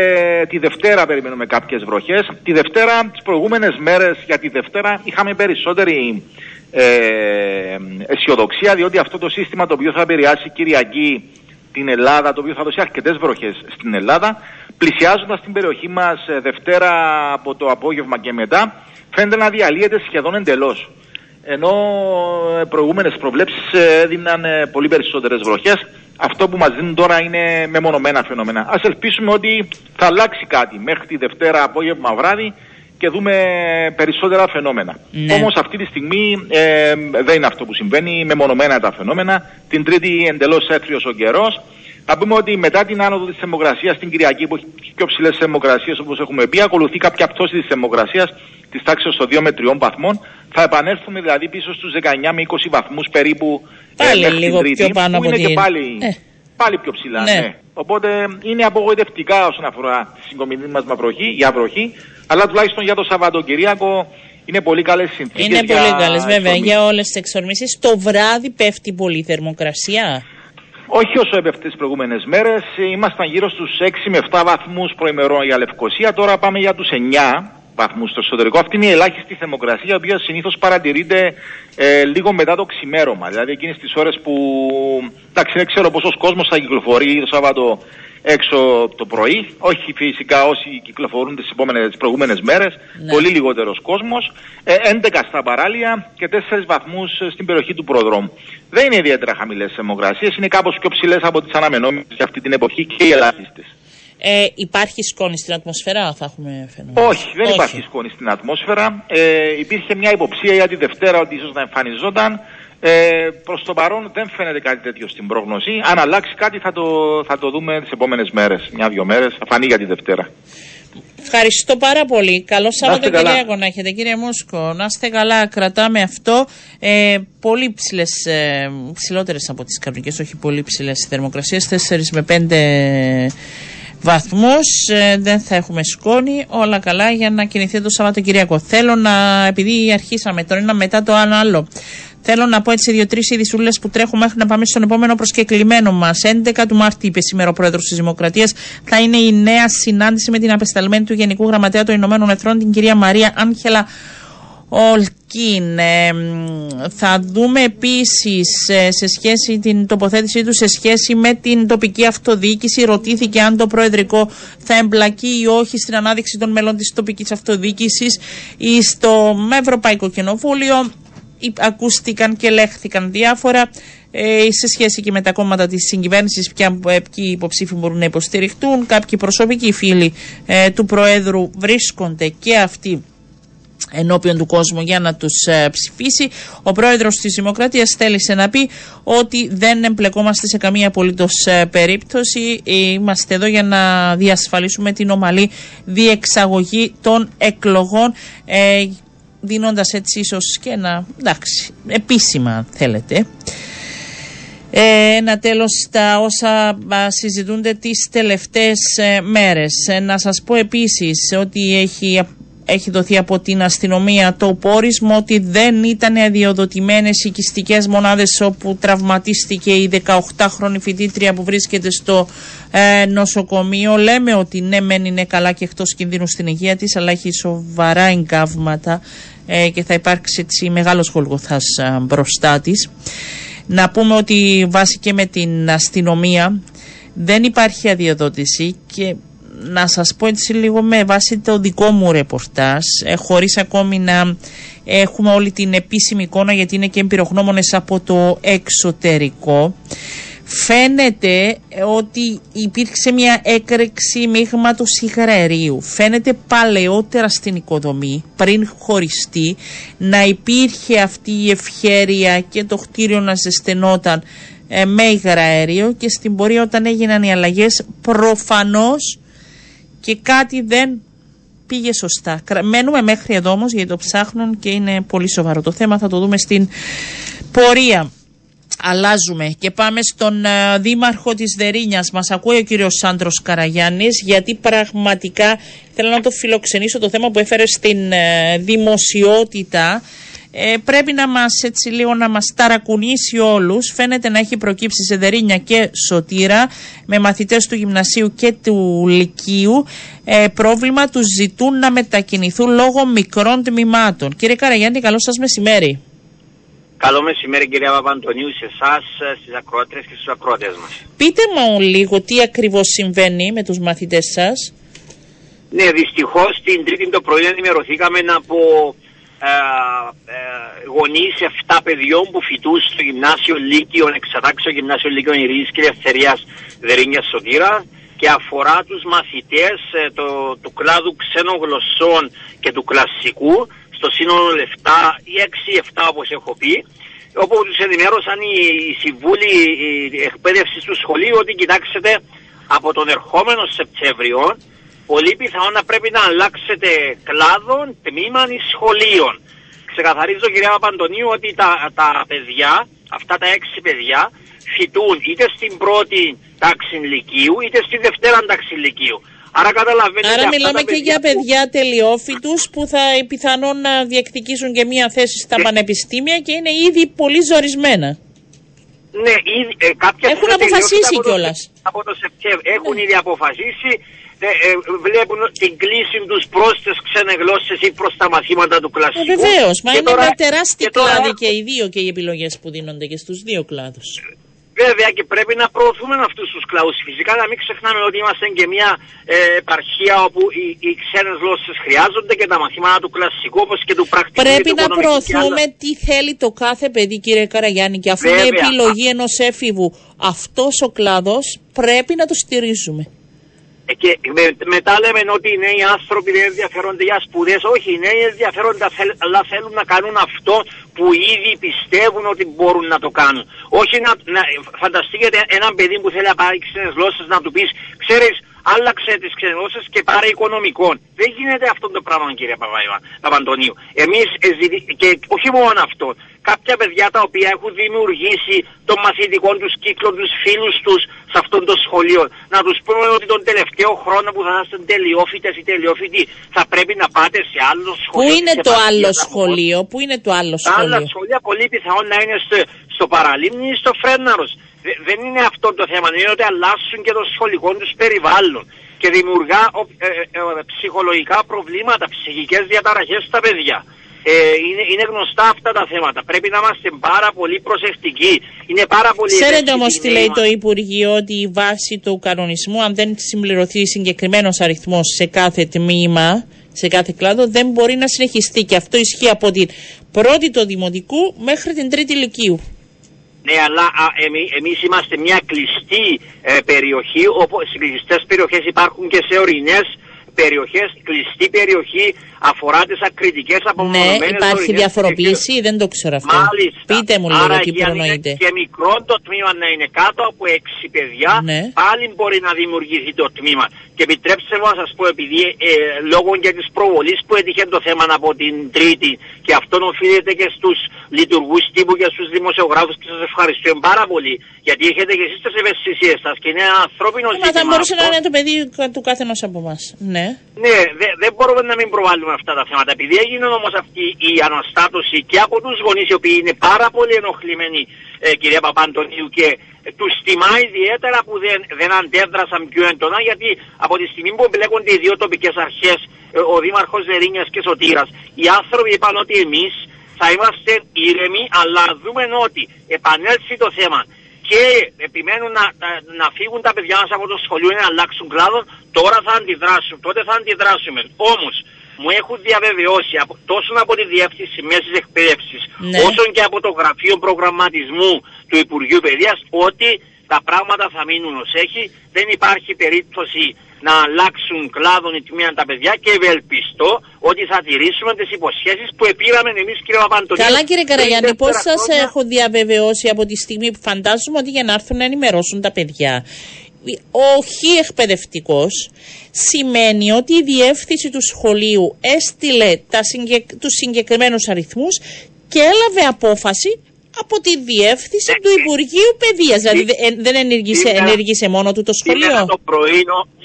τη Δευτέρα περιμένουμε κάποιες βροχές. Τη Δευτέρα, τις προηγούμενες μέρες για τη Δευτέρα είχαμε περισσότερη ε, αισιοδοξία διότι αυτό το σύστημα το οποίο θα επηρεάσει Κυριακή την Ελλάδα, το οποίο θα δώσει αρκετές βροχές στην Ελλάδα, πλησιάζοντας την περιοχή μας ε, Δευτέρα από το απόγευμα και μετά, φαίνεται να διαλύεται σχεδόν εντελώς ενώ ε, προηγούμενες προβλέψεις ε, έδιναν ε, πολύ περισσότερες βροχές. Αυτό που μας δίνουν τώρα είναι μεμονωμένα φαινόμενα. Ας ελπίσουμε ότι θα αλλάξει κάτι μέχρι τη Δευτέρα απόγευμα βράδυ και δούμε περισσότερα φαινόμενα. Ναι. Όμως αυτή τη στιγμή ε, δεν είναι αυτό που συμβαίνει, μεμονωμένα τα φαινόμενα. Την Τρίτη εντελώς έθριος ο καιρός. Θα πούμε ότι μετά την άνοδο της θερμοκρασίας στην Κυριακή, που έχει πιο ψηλές θερμοκρασίες όπως έχουμε πει, ακολουθεί κάποια πτώση της θερμοκρασίας της τάξης των 2 με 3 βαθμών. Θα επανέλθουμε δηλαδή πίσω στους 19 με 20 βαθμούς περίπου ε, πάλι ε, λίγο την Τρίτη, πιο πάνω που είναι και πάλι, ε. πάλι πιο ψηλά. Ναι. ναι. Οπότε είναι απογοητευτικά όσον αφορά τη συγκομιδή μας βροχή, για βροχή, αλλά τουλάχιστον για το Σαββατοκυριακό είναι πολύ καλές συνθήκες. Είναι πολύ καλές, βέβαια, για όλες τις εξορμήσεις. Το βράδυ πέφτει πολύ θερμοκρασία. Όχι όσο έπεφτε τις προηγούμενες μέρες. Ήμασταν γύρω στους 6 με 7 βαθμούς προημερών για Λευκοσία. Τώρα πάμε για τους 9 βαθμούς στο εσωτερικό. Αυτή είναι η ελάχιστη θερμοκρασία, η οποία συνήθως παρατηρείται ε, λίγο μετά το ξημέρωμα. Δηλαδή εκείνες τις ώρες που. Εντάξει, δεν ξέρω πόσος κόσμος θα κυκλοφορεί το Σάββατο έξω το πρωί. Όχι φυσικά όσοι κυκλοφορούν τις, επόμενες, τις προηγούμενες μέρες. Ναι. Πολύ λιγότερος κόσμος. Ε, 11 στα παράλια και 4 βαθμούς στην περιοχή του προδρόμου. Δεν είναι ιδιαίτερα χαμηλές θερμοκρασίες. Είναι κάπως πιο ψηλές από τις αναμενόμενες για αυτή την εποχή και οι ελάχιστες. Ε, υπάρχει σκόνη στην ατμόσφαιρα, θα έχουμε φαινόμενο. Όχι, δεν Όχι. υπάρχει σκόνη στην ατμόσφαιρα. Ε, υπήρχε μια υποψία για τη Δευτέρα ότι ίσως να εμφανιζόταν. Ε, Προς το παρόν δεν φαίνεται κάτι τέτοιο στην πρόγνωση. Αν αλλάξει κάτι θα το, θα το δούμε τις επόμενες μέρες. Μια-δυο μέρες. Θα φανεί για τη Δευτέρα. Ευχαριστώ πάρα πολύ. Καλό Σαββατοκύριακο να έχετε, κύριε Μούσκο. Να είστε καλά, κρατάμε αυτό. Ε, πολύ ψηλές, ε, ψηλότερες από τις κανονικές, όχι πολύ ψηλές θερμοκρασίες. 4 με 5 βαθμούς. Ε, δεν θα έχουμε σκόνη. Όλα καλά για να κινηθεί το Σαββατοκύριακο. Θέλω να, επειδή αρχίσαμε το ένα μετά το άλλο, Θέλω να πω έτσι δύο-τρει ειδισούλε που τρέχουν μέχρι να πάμε στον επόμενο προσκεκλημένο μας. 11 του Μάρτη, είπε σήμερα ο πρόεδρος της Δημοκρατίας, θα είναι η νέα συνάντηση με την απεσταλμένη του Γενικού Γραμματέα των Ηνωμένων Εθνών, την κυρία Μαρία Άγχελα Ολκίν. Ε, θα δούμε επίσης ε, σε σχέση την τοποθέτησή του σε σχέση με την τοπική αυτοδιοίκηση. Ρωτήθηκε αν το Προεδρικό θα εμπλακεί ή όχι στην ανάδειξη των μελών της τοπικής αυτοδιοίκησης ή στο Ευρωπαϊκό Κοινοβούλιο ακούστηκαν και λέχθηκαν διάφορα ε, σε σχέση και με τα κόμματα της συγκυβέρνησης ποια, ε, ποιοι υποψήφοι μπορούν να υποστηριχτούν κάποιοι προσωπικοί φίλοι ε, του Προέδρου βρίσκονται και αυτοί ενώπιον του κόσμου για να τους ψηφίσει. Ο πρόεδρος της Δημοκρατίας θέλησε να πει ότι δεν εμπλεκόμαστε σε καμία απολύτως περίπτωση. Είμαστε εδώ για να διασφαλίσουμε την ομαλή διεξαγωγή των εκλογών δίνοντας έτσι ίσως και ένα, εντάξει, επίσημα θέλετε. Ε, ένα τέλος στα όσα συζητούνται τις τελευταίες ε, μέρες. Ε, να σας πω επίσης ότι έχει έχει δοθεί από την αστυνομία το πόρισμα ότι δεν ήταν αδειοδοτημένες οικιστικές μονάδες όπου τραυματίστηκε η 18χρονη φοιτήτρια που βρίσκεται στο ε, νοσοκομείο. Λέμε ότι ναι μεν είναι καλά και εκτός κινδύνου στην υγεία της αλλά έχει σοβαρά εγκάβματα ε, και θα υπάρξει έτσι μεγάλος γολγοθάς ε, μπροστά της. Να πούμε ότι βάσει και με την αστυνομία δεν υπάρχει αδειοδότηση και να σας πω έτσι λίγο με βάση το δικό μου ρεπορτάζ ε, χωρίς ακόμη να έχουμε όλη την επίσημη εικόνα γιατί είναι και εμπειρογνώμονες από το εξωτερικό φαίνεται ότι υπήρξε μια έκρηξη μείγματος υγραερίου. Φαίνεται παλαιότερα στην οικοδομή, πριν χωριστεί, να υπήρχε αυτή η ευχέρεια και το κτίριο να ζεσθενόταν ε, με υγραέριο και στην πορεία όταν έγιναν οι αλλαγές προφανώς και κάτι δεν πήγε σωστά. Μένουμε μέχρι εδώ όμως γιατί το ψάχνουν και είναι πολύ σοβαρό το θέμα. Θα το δούμε στην πορεία. Αλλάζουμε και πάμε στον uh, δήμαρχο της Δερίνιας. Μας ακούει ο κύριος Σάντρος Καραγιάννης γιατί πραγματικά θέλω να το φιλοξενήσω το θέμα που έφερε στην uh, δημοσιότητα ε, πρέπει να μας έτσι λίγο να μας ταρακουνήσει όλους. Φαίνεται να έχει προκύψει σε Δερίνια και Σωτήρα με μαθητές του γυμνασίου και του λυκείου ε, πρόβλημα τους ζητούν να μετακινηθούν λόγω μικρών τμήματων. Κύριε Καραγιάννη, καλό σας μεσημέρι. Καλό μεσημέρι κυρία Παπαντονίου σε εσάς, στις ακροάτρες και στους ακροατές μας. Πείτε μου λίγο τι ακριβώς συμβαίνει με τους μαθητές σας. Ναι, δυστυχώς την τρίτη το πρωί ενημερωθήκαμε από ε, ε, γονείς 7 παιδιών που φοιτούν στο γυμνάσιο Λύκειο, εξατάξιο γυμνάσιο Λύκειο Ειρήνης και Ελευθερίας Δερίνιας Σωτήρα και αφορά τους μαθητές ε, το, του κλάδου ξένων γλωσσών και του κλασσικού στο σύνολο 7 ή 6-7 όπως έχω πει. Όπου τους ενημέρωσαν οι, οι συμβούλοι εκπαίδευση του σχολείου ότι κοιτάξτε από τον ερχόμενο Σεπτέμβριο πολύ πιθανόν να πρέπει να αλλάξετε κλάδων, τμήμα ή σχολείων. Ξεκαθαρίζω κυρία Παπαντονίου ότι τα, τα παιδιά, αυτά τα έξι παιδιά, φοιτούν είτε στην πρώτη τάξη λυκείου είτε στη δευτέρα τάξη λυκείου. Άρα καταλαβαίνετε. Άρα μιλάμε και για παιδιά τελειόφοιτου που θα πιθανόν να διεκδικήσουν και μία θέση στα ναι. πανεπιστήμια και είναι ήδη πολύ ζορισμένα. Ναι, ήδη, ε, κάποια έχουν αποφασίσει κιόλας. Από το Σεπτέμβριο έχουν ναι. ήδη αποφασίσει ε, ε, βλέπουν την κλίση τους προς τις ξένε γλώσσε ή προς τα μαθήματα του κλασικού. Ε, Βεβαίως, μα είναι τώρα, ένα τεράστιο κλάδι και οι δύο και οι επιλογές που δίνονται και στους δύο κλάδους. Βέβαια και πρέπει να προωθούμε αυτούς τους κλάδους. Φυσικά να μην ξεχνάμε ότι είμαστε και μια ε, επαρχία όπου οι, οι ξένες γλώσσες χρειάζονται και τα μαθήματα του κλασικού όπως και του πρακτικού. Πρέπει να προωθούμε τι θέλει το κάθε παιδί, κύριε Καραγιάννη, και αφού είναι επιλογή ενός έφηβου αυτός ο κλάδος, πρέπει να το στηρίζουμε. Ε, και με, μετά λέμε ότι οι νέοι άνθρωποι δεν ενδιαφέρονται για σπουδές. Όχι, οι νέοι ενδιαφέρονται, αλλά θέλουν να κάνουν αυτό που ήδη πιστεύουν ότι μπορούν να το κάνουν. Όχι να, να φανταστείτε έναν παιδί που θέλει να πάρει ξένες γλώσσες να του πεις, ξέρεις, άλλαξε τις ξένε γλώσσε και πάρε οικονομικών. Δεν γίνεται αυτό το πράγμα, κύριε Παπαντονίου. Εμείς, ε, και όχι μόνο αυτό, κάποια παιδιά τα οποία έχουν δημιουργήσει τον μαθητικό τους κύκλο, τους φίλους τους σε αυτόν το σχολείο. Να τους πούμε ότι τον τελευταίο χρόνο που θα είστε τελειόφοιτες ή τελειόφοιτοι θα πρέπει να πάτε σε άλλο σχολείο. Πού είναι το άλλο σχολείο, πού είναι το άλλο σχολείο. Τα άλλα σχολεία πολύ πιθανόν να είναι στο, στο Παραλίμνη ή στο Φρέναρος. Δεν είναι αυτό το θέμα, είναι ότι αλλάσουν και το σχολικό τους περιβάλλον και δημιουργά ε, ε, ε, ψυχολογικά προβλήματα, ψυχικές διαταραχές στα παιδιά. Ε, είναι, είναι γνωστά αυτά τα θέματα. Πρέπει να είμαστε πάρα πολύ προσεκτικοί. Είναι πάρα πολύ Ξέρετε όμως τι λέει το Υπουργείο, ότι η βάση του κανονισμού, αν δεν συμπληρωθεί συγκεκριμένος αριθμός σε κάθε τμήμα, σε κάθε κλάδο, δεν μπορεί να συνεχιστεί. Και αυτό ισχύει από την πρώτη του Δημοτικού μέχρι την τρίτη Λυκείου. Ναι, αλλά α, εμεί, εμείς είμαστε μια κλειστή ε, περιοχή, όπου σε κλειστές περιοχές υπάρχουν και σε ορεινές περιοχές, κλειστή περιοχή αφορά τις ακριτικές απομονωμένες Ναι, υπάρχει διαφοροποίηση, δεν το ξέρω αυτό. Μάλιστα. Πείτε μου λίγο τι προνοείτε. και μικρό το τμήμα να είναι κάτω από έξι παιδιά, ναι. πάλι μπορεί να δημιουργηθεί το τμήμα. Και επιτρέψτε μου να σας πω, επειδή ε, λόγω και της προβολής που έτυχε το θέμα από την Τρίτη και αυτό οφείλεται και στους λειτουργούς τύπου και στους δημοσιογράφους και σας ευχαριστώ πάρα πολύ γιατί έχετε και εσείς τις ευαισθησίες σας και είναι ένα ανθρώπινο Μα ζήτημα. θα μπορούσε να αυτό. είναι το παιδί του καθενός από εμάς. Ναι. Ναι, δε- δεν μπορούμε να μην προβάλλουμε αυτά τα θέματα. Επειδή έγινε όμως αυτή η αναστάτωση και από τους γονείς οι οποίοι είναι πάρα πολύ ενοχλημένοι, ε, κυρία Παπαντονίου, και τους τιμά ιδιαίτερα που δεν, δεν αντέδρασαν πιο έντονα, γιατί από τη στιγμή που εμπλέκονται οι δύο τοπικές αρχές, ο Δήμαρχος Ζερίνιας και Σωτήρας, οι άνθρωποι είπαν ότι εμείς θα είμαστε ήρεμοι, αλλά δούμε ότι επανέλθει το θέμα και επιμένουν να, να, να φύγουν τα παιδιά μας από το σχολείο ή να αλλάξουν κλάδο, τώρα θα αντιδράσουν, τότε θα αντιδράσουμε. Όμως, μου έχουν διαβεβαιώσει από, τόσο από τη Διεύθυνση Μέσης Εκπαίδευσης, Ναι. όσο και από το Γραφείο Προγραμματισμού του Υπουργείου Παιδείας, ότι τα πράγματα θα μείνουν ως έχει, δεν υπάρχει περίπτωση να αλλάξουν κλάδον ή τμήμα τα παιδιά και ευελπιστώ ότι θα τηρήσουμε τις υποσχέσεις που επήραμε εμείς κύριε Παπαντονίου. Καλά κύριε πριν Καραγιάννη, πώς τέσσερα σας χρόνια. έχω διαβεβαιώσει από τη στιγμή που φαντάζομαι ότι για να έρθουν να ενημερώσουν τα παιδιά. Ο χι εκπαιδευτικός σημαίνει ότι η διεύθυνση του σχολείου έστειλε τα συγκεκ... τους συγκεκριμένους αριθμούς και έλαβε απόφαση από τη διεύθυνση Ναι. του Υπουργείου Παιδείας. Δηλαδή δε- ε, δεν ενήργησε, Σήμερα- ενήργησε μόνο του το σχολείο. Σήμερα το πρωί,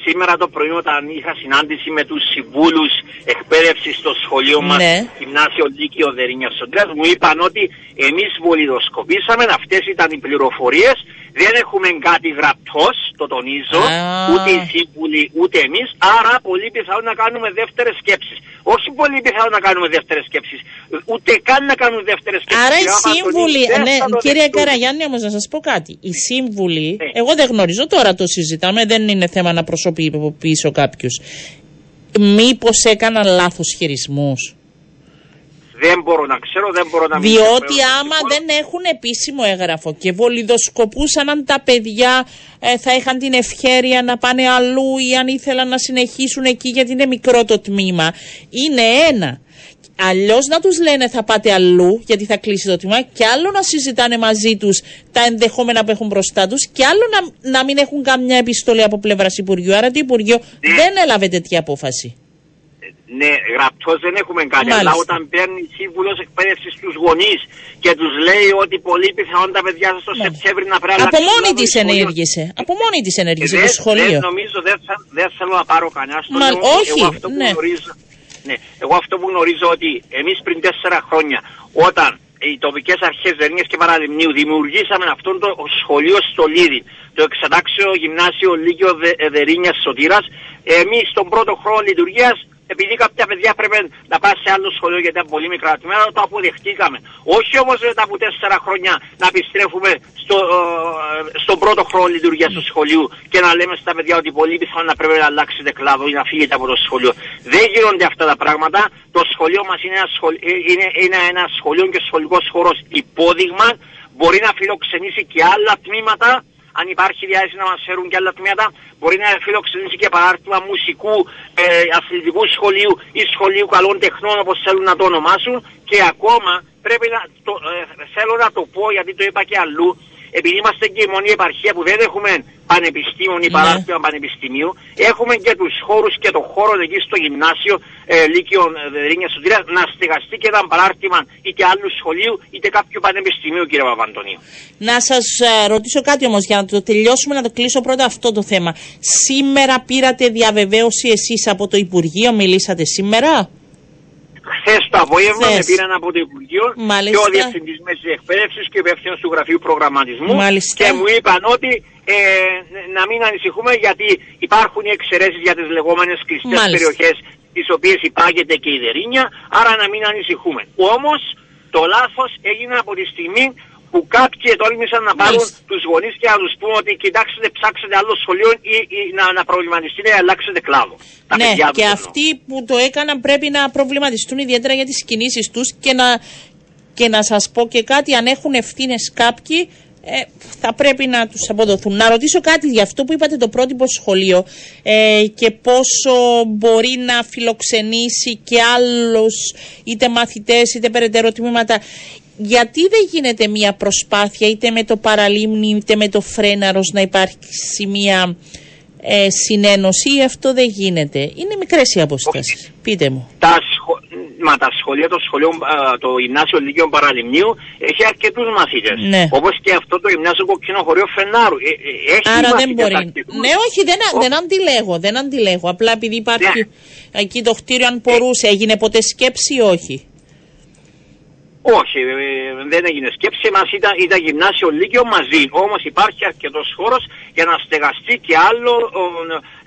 σήμερα το πρωί όταν είχα συνάντηση με τους συμβούλους εκπαίδευσης στο σχολείο μας, Ναι. γυμνάσιο Λύκειο Δερίνια Σοντράς, μου είπαν ότι εμείς βολιδοσκοπήσαμε, αυτές ήταν οι πληροφορίες, δεν έχουμε κάτι γραπτός, το τονίζω, Α. ούτε οι σύμβουλοι ούτε εμείς, άρα πολύ πιθανόν να κάνουμε δεύτερες σκέψεις. Όχι πολύ πιθανόν να κάνουμε δεύτερες σκέψεις, ούτε καν να κάνουμε δεύτερες σκέψεις. Άρα οι Κύριε Παπαντονίου, σύμβουλοι, δεν ναι, θα το κύριε δεχτούμε. Καραγιάννη, όμως να σας πω κάτι. Οι σύμβουλοι, Ναι. εγώ δεν γνωρίζω, τώρα το συζητάμε, δεν είναι θέμα να προσωποποιήσω κάποιου. Μήπως έκαναν λάθος χειρισμούς; Δεν μπορώ να ξέρω, δεν μπορώ να μην Διότι ξέρω. άμα δεν έχουν επίσημο έγγραφο και βολιδοσκοπούσαν αν τα παιδιά ε, θα είχαν την ευχέρεια να πάνε αλλού ή αν ήθελαν να συνεχίσουν εκεί γιατί είναι μικρό το τμήμα, είναι ένα. Αλλιώς να τους λένε θα πάτε αλλού γιατί θα κλείσει το τμήμα, και άλλο να συζητάνε μαζί τους τα ενδεχόμενα που έχουν μπροστά τους, και άλλο να, να μην έχουν καμιά επιστολή από πλευράς Υπουργείου. Άρα το Υπουργείο δεν έλαβε τέτοια απόφαση. Ναι, γραπτός δεν έχουμε κάτι. Μάλιστα. Αλλά όταν παίρνει σύμβουλος εκπαίδευσης στους γονείς και τους λέει ότι πολύ πιθανόν τα παιδιά σας το Μάλιστα. Σεπτέμβρη να πρέπει να Από αλλάξουν μόνη κλάδο της στο σχολείο. ενέργησε. Από μόνη της ενέργησε Ε, το δεν- σχολείο. Δεν νομίζω, δεν, θα, δεν θέλω να πάρω κανένα στο Μα, νου. όχι, Εγώ αυτό που ναι. γνωρίζω, ναι, εγώ αυτό που γνωρίζω ότι εμείς πριν τέσσερα χρόνια, όταν οι τοπικές αρχές Δερνία και Παραλιμνίου δημιουργήσαμε αυτό το σχολείο στο Λίδι, το εξατάξιο γυμνάσιο Λύκειο Δε, Δερίνια Σωτήρας, εμείς στον πρώτο χρόνο λειτουργίας επειδή κάποια παιδιά πρέπει να πάνε σε άλλο σχολείο γιατί είναι πολύ μικρά τμήματα, το αποδεχτήκαμε. Όχι όμως μετά από τέσσερα χρόνια να επιστρέφουμε στο, ε, στον πρώτο χρόνο λειτουργίας του σχολείου και να λέμε στα παιδιά ότι πολύ πιθανόν να πρέπει να αλλάξετε κλάδο ή να φύγετε από το σχολείο. Δεν γίνονται αυτά τα πράγματα. Το σχολείο μας είναι, ένα σχολ- ε, είναι, είναι ένα σχολείο και σχολικός χώρος υπόδειγμα. Μπορεί να φιλοξενήσει και άλλα τμήματα αν υπάρχει διάθεση να μας φέρουν και άλλα τμήματα, μπορεί να φιλοξενήσει και παράρτημα μουσικού, ε, αθλητικού σχολείου ή σχολείου καλών τεχνών όπως θέλουν να το ονομάσουν. Και ακόμα πρέπει να το, ε, θέλω να το πω γιατί το είπα και αλλού επειδή είμαστε και η μόνη επαρχία που δεν έχουμε πανεπιστήμιο ή Ναι. παράρτημα πανεπιστημίου, έχουμε και τους χώρους και το χώρο εκεί στο γυμνάσιο ε, Λύκειο ε, Δερίνια Σωτήρια να στεγαστεί και ένα παράρτημα είτε άλλου σχολείου είτε κάποιου πανεπιστημίου κύριε Παπαντονίου. Να σας ρωτήσω κάτι όμως για να το τελειώσουμε, να το κλείσω πρώτα αυτό το θέμα. Σήμερα πήρατε διαβεβαίωση εσείς από το Υπουργείο, μιλήσατε σήμερα; Χθες το απόγευμα Χθες. με πήραν από το Υπουργείο Μάλιστα. και ο Διευθυντής Μέσης Εκπαίδευσης και ο υπεύθυνο του Γραφείου Προγραμματισμού. Μάλιστα. Και μου είπαν ότι ε, να μην ανησυχούμε γιατί υπάρχουν οι εξαιρέσεις για τις λεγόμενες κλειστές Μάλιστα. περιοχές τις οποίες υπάγεται και η Δερίνια, άρα να μην ανησυχούμε. Όμως το λάθος έγινε από τη στιγμή που κάποιοι τόλμησαν να πάρουν Μάλιστα. τους γονείς και να τους πούμε ότι κοιτάξτε, ψάξετε άλλο σχολείο ή, ή να, να προβληματιστείτε ή αλλάξετε κλάδο. Τα ναι, παιδιά τους και εννοώ. αυτοί που το έκαναν πρέπει να προβληματιστούν ιδιαίτερα για τις κινήσεις τους και να, και να σας πω και κάτι, αν έχουν ευθύνες κάποιοι, ε, θα πρέπει να τους αποδοθούν. Να ρωτήσω κάτι για αυτό που είπατε το πρότυπο σχολείο ε, και πόσο μπορεί να φιλοξενήσει και άλλους είτε μαθητές είτε περαιτέρω τμήματα. Γιατί δεν γίνεται μια προσπάθεια είτε με το παραλίμνη είτε με το φρέναρος να υπάρξει μια ε, συνένωση ή αυτό δεν γίνεται. Είναι μικρές οι αποστάσεις. Πείτε μου. τα σχο... μα τα σχολεία, το σχολείο, α, το γυμνάσιο Λύκειο Παραλιμνίου έχει αρκετούς μαθητές. Ναι. Όπως και αυτό το γυμνάσιο Κοκκινοχωρίο Φενάρου. Ε, ε, έχει Άρα δεν μαθητές μπορεί. αρκετούς. Ναι, όχι, δεν, Ο- δεν αντιλέγω. Δεν αντιλέγω. Απλά επειδή υπάρχει Ναι. εκεί το κτίριο, αν μπορούσε, έγινε ποτέ σκέψη ή όχι; Όχι, ε, δεν έγινε σκέψη μας. Ήταν, ήταν γυμνάσιο Λύκειο μαζί. Όμως υπάρχει αρκετός χώρος για να στεγαστεί και άλλο ο,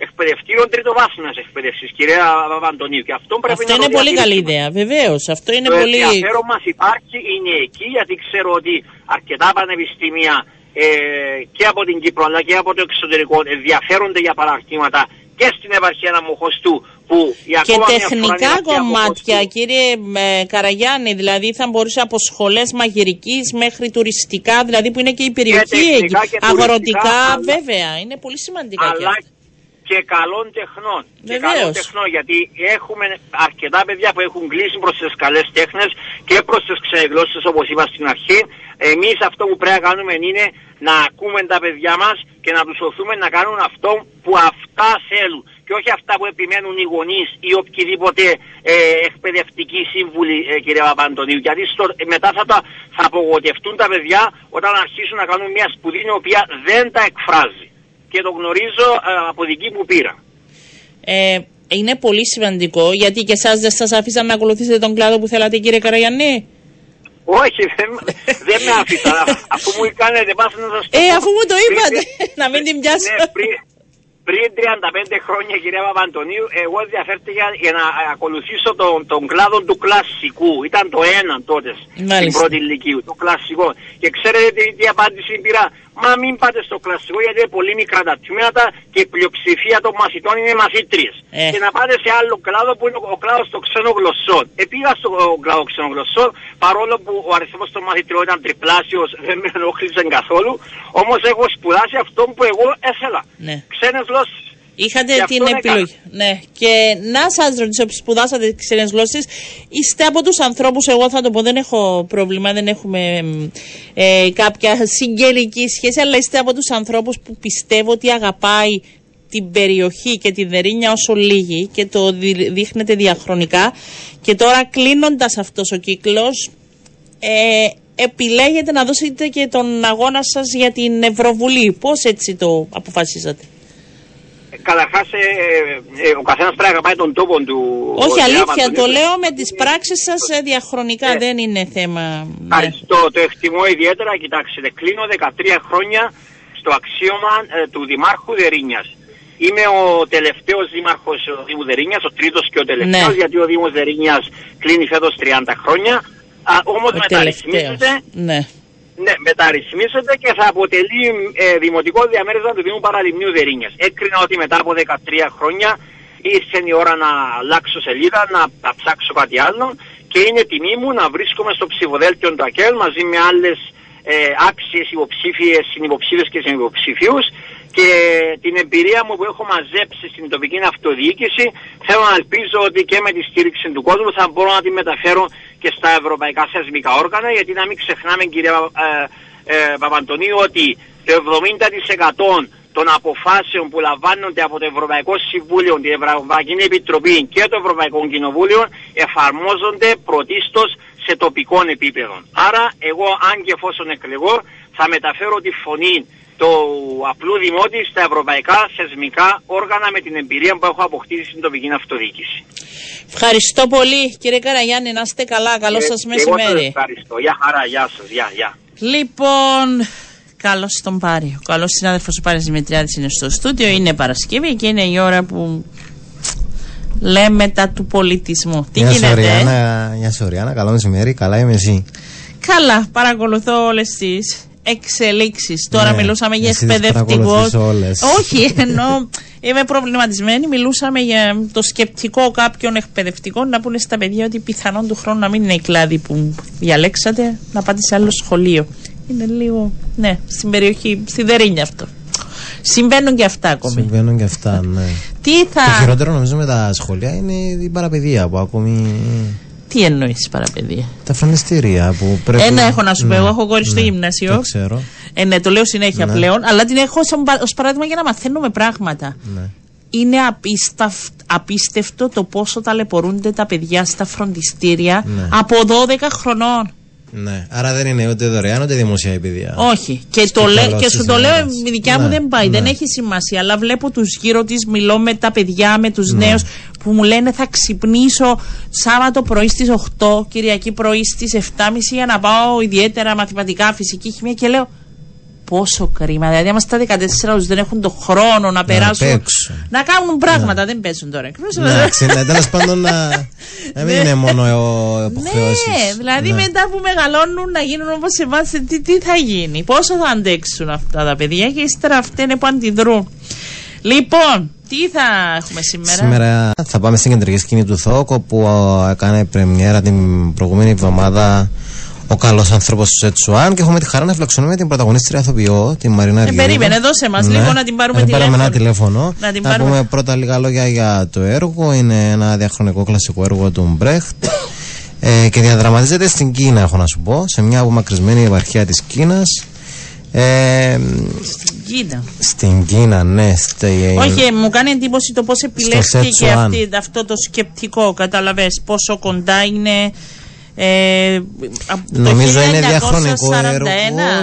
εκπαιδευτήριο τριτοβάθμια εκπαίδευσης, κυρία Βαντονίου. Και αυτό πρέπει Αυτό να είναι το πολύ καλή διατηρήσουμε. ιδέα. Βεβαίως. Αυτό είναι το πολύ. ενδιαφέρον μας υπάρχει είναι εκεί γιατί ξέρω ότι αρκετά πανεπιστήμια ε, και από την Κύπρο αλλά και από το εξωτερικό ενδιαφέρονται για παραρτήματα και στην επαρχία Ναμοχωστού που η Και ακόμα μια φορά τεχνικά είναι αυτή κομμάτια, Αμμοχωστού. κύριε ε, Καραγιάννη, δηλαδή θα μπορούσε από σχολές μαγειρικής μέχρι τουριστικά, δηλαδή που είναι και η περιοχή εκεί. τεχνικά και Αγροτικά, τουριστικά, αλλά- βέβαια. Είναι πολύ σημαντικά και αλλά αυτά. Και καλών τεχνών. Και Βεβαίως. καλών τεχνών, γιατί έχουμε αρκετά παιδιά που έχουν κλείσει προς τις καλές τέχνες και προς τις ξεγλώσσε όπως είπα στην αρχή. Εμείς αυτό που πρέπει να κάνουμε είναι να ακούμε τα παιδιά μας και να τους οθούμε να κάνουν αυτό που αυτά θέλουν. Και όχι αυτά που επιμένουν οι γονείς ή οποιοδήποτε ε, εκπαιδευτικοί σύμβουλοι, ε, κύριε Παπαντονίου. Γιατί στο, μετά θα, τα, θα απογοητευτούν τα παιδιά όταν αρχίσουν να κάνουν μια σπουδή η οποία δεν τα εκφράζει και το γνωρίζω ε, από δική μου πείρα. Ε, είναι πολύ σημαντικό γιατί και εσάς δεν σας άφησαν να ακολουθήσετε τον κλάδο που θέλατε, κύριε Καραγιάννη; Όχι, δεν, *laughs* δεν με άφησα. Αφού μου κάνετε πάθη να σας το Ε, πω. αφού μου το Πριν- είπατε, *laughs* να μην την πιάσω. Ναι, πριν, πριν 35 χρόνια, κυρία Παπαντονίου, εγώ ενδιαφέρθηκα για να ακολουθήσω τον, τον κλάδο του κλασσικού. Ήταν το ένα τότε, στην Μάλιστα. πρώτη ηλικίου, το κλασικό. Και ξέρετε τι, τι απάντηση πήρα; Μα μην πάτε στο κλασσικό γιατί είναι πολύ μικρά τα τμήματα και η πλειοψηφία των μαθητών είναι μαθήτριες. Ε. Και να πάτε σε άλλο κλάδο που είναι ο, ο κλάδος των ξένων γλωσσών. Επήγα στο ο, κλάδος ξένων γλωσσών, παρόλο που ο αριθμός των μαθητριών ήταν τριπλάσιος, δεν με ενόχλησε καθόλου. Όμως έχω σπουδάσει αυτό που εγώ ήθελα. Ναι. Ξένες γλώσσες. Είχατε Γι' αυτό την έκανα. επιλογή. Ναι. Και να σας ρωτήσω, σπουδάσατε τις ξένες γλώσσες. Είστε από τους ανθρώπους, εγώ θα το πω, δεν έχω πρόβλημα, δεν έχουμε μ, ε, κάποια συγγενική σχέση, αλλά είστε από τους ανθρώπους που πιστεύω ότι αγαπάει την περιοχή και τη Δερίνια όσο λίγη και το δι- δείχνετε διαχρονικά. Και τώρα κλείνοντας αυτός ο κύκλος, ε, επιλέγετε να δώσετε και τον αγώνα σας για την Ευρωβουλή. Πώς έτσι το αποφασίσατε. Καταρχάς, ε, ε, ο καθένας πρέπει να αγαπάει τον τόπο του. Όχι ο αλήθεια, Διάβατος. το λέω με τις πράξεις σας ε, διαχρονικά, Ναι. δεν είναι θέμα... ναι. Ευχαριστώ, το εκτιμώ ιδιαίτερα. Κοιτάξτε, κλείνω 13 χρόνια στο αξίωμα ε, του Δημάρχου Δερίνιας. Είμαι ο τελευταίος δήμαρχος του Δήμου Δερίνιας, ο τρίτος και ο τελευταίος, Ναι. γιατί ο Δήμος Δερίνιας κλείνει φέτος 30 χρόνια. Α, όμως Ο μεταρρυθμίζεται, τελευταίος. Ναι. Ναι, μεταρρυθμίζεται και θα αποτελεί ε, δημοτικό διαμέρισμα του Δήμου Παραλιμνίου Δερίνιας. Έκρινα ότι μετά από 13 χρόνια ήρθε η ώρα να αλλάξω σελίδα, να, να ψάξω κάτι άλλο και είναι τιμή μου να βρίσκομαι στο ψηφοδέλτιο του ΑΚΕΛ μαζί με άλλες ε, άξιες υποψήφιες, συνυποψήφιες και συνυποψηφίους και την εμπειρία μου που έχω μαζέψει στην τοπική αυτοδιοίκηση θέλω να ελπίζω ότι και με τη στήριξη του κόσμου θα μπορώ να τη μεταφέρω και στα ευρωπαϊκά θεσμικά όργανα γιατί να μην ξεχνάμε κύριε ε, ε, Παπαντονίου ότι το 70% των αποφάσεων που λαμβάνονται από το Ευρωπαϊκό Συμβούλιο, την Ευρωπαϊκή Επιτροπή και το Ευρωπαϊκό Κοινοβούλιο εφαρμόζονται πρωτίστως σε τοπικό επίπεδο. Άρα εγώ αν και εφόσον εκλεγώ θα μεταφέρω τη φωνή του απλού δημότη στα ευρωπαϊκά θεσμικά όργανα με την εμπειρία που έχω αποκτήσει στην τοπική αυτοδιοίκηση. Ευχαριστώ πολύ κύριε Καραγιάννη, να είστε καλά, καλό Ε, σας και Εγώ σας μεσημέρι. ευχαριστώ. Γεια χαρά, γεια σας, γεια, γεια. Λοιπόν, καλώς τον πάρει. Ο καλός συνάδελφος ο Πάρης Δημητριάδης είναι στο στούντιο. Είναι Παρασκευή και είναι η ώρα που λέμε τα του πολιτισμού. Τι Γεια σου, γίνεται, ε; Ριάννα. Γεια σου, Ριάννα. Καλό μεσημέρι. Καλά είμαι εσύ. Καλά, παρακολουθώ όλες τις εξελίξεις. Τώρα Ναι, μιλούσαμε για εσύ τις εκπαιδευτικό. παρακολουθείς όλες. Όχι, ενώ είμαι προβληματισμένη. Μιλούσαμε για το σκεπτικό κάποιων εκπαιδευτικών να πούνε στα παιδιά ότι πιθανόν του χρόνου να μην είναι η κλάδη που διαλέξατε, να πάτε σε άλλο σχολείο. Είναι λίγο. Ναι, στην περιοχή, στη Δερίνια αυτό. Συμβαίνουν και αυτά ακόμη. Συμβαίνουν και αυτά, ναι. Τι θα. Το χειρότερο νομίζω με τα σχολεία είναι η παραπαιδεία που ακόμη. Τι εννοείς παραπαιδεία; Τα φροντιστήρια που πρέπει. Ένα έχω να σου πω. Ναι, Εγώ έχω κόρη στο ναι, γυμνάσιο. Το ξέρω. Ε, ναι, το λέω συνέχεια Ναι. πλέον, αλλά την έχω ως παράδειγμα για να μαθαίνουμε πράγματα. Ναι. είναι απίσταυτ- απίστευτο το πόσο ταλαιπωρούνται τα παιδιά στα φροντιστήρια Ναι. από 12 χρονών. Ναι. Άρα δεν είναι ούτε δωρεάν ούτε δημοσία η παιδεία. Όχι. Και, Στο το λέ- καλό και της σου το λέω, ημέρας. η δικιά μου Ναι, δεν πάει, δεν ναι. έχει σημασία. Αλλά βλέπω τους γύρω της, μιλώ με τα παιδιά, με τους Ναι. νέους που μου λένε θα ξυπνήσω Σάββατο πρωί στις 8, Κυριακή πρωί στις 7.30 για να πάω ιδιαίτερα μαθηματικά, φυσική, χημεία και λέω. Πόσο κρίμα. Δηλαδή, άμα στα 14 τους δεν έχουν τον χρόνο να περάσουν. παίξουν. Να κάνουν πράγματα. Δεν παίζουν τώρα. Εντάξει, ναι, τέλος πάντων να, *laughs* να μην είναι μόνο υποχρεώσεις. Ναι, δηλαδή μετά που μεγαλώνουν να γίνουν όπως εμάς, τι, τι θα γίνει, πόσο θα αντέξουν αυτά τα παιδιά και ύστερα αυτά είναι που αντιδρούν. Λοιπόν, τι θα έχουμε σήμερα; Σήμερα θα πάμε στην κεντρική σκηνή του ΘΟΚ όπου α, έκανε πρεμιέρα την προηγούμενη εβδομάδα ο καλός άνθρωπος του Σετσουάν και έχουμε τη χαρά να φιλοξενούμε την πρωταγωνίστρια ηθοποιό, την Μαρίνα Αργυρίδου. Ε, περίμενε, δώσε μας λίγο να την πάρουμε να την πάρουμε ένα τηλέφωνο. τηλέφωνο. Να την πάρουμε. πούμε πρώτα λίγα λόγια για το έργο. Είναι ένα διαχρονικό κλασικό έργο του Μπρέχτ. Ε, και διαδραματίζεται στην Κίνα, έχω να σου πω, σε μια απομακρυσμένη επαρχία της Κίνας. Ε, Κοίτα. στην Κίνα, ναι. Στη, Όχι, μου κάνει εντύπωση το πώς επιλέχθηκε και Σετσουάν. αυτή, αυτό το σκεπτικό. Κατάλαβες πόσο κοντά είναι. Ε, από το Νομίζω είναι 1941, διαχρονικό έργο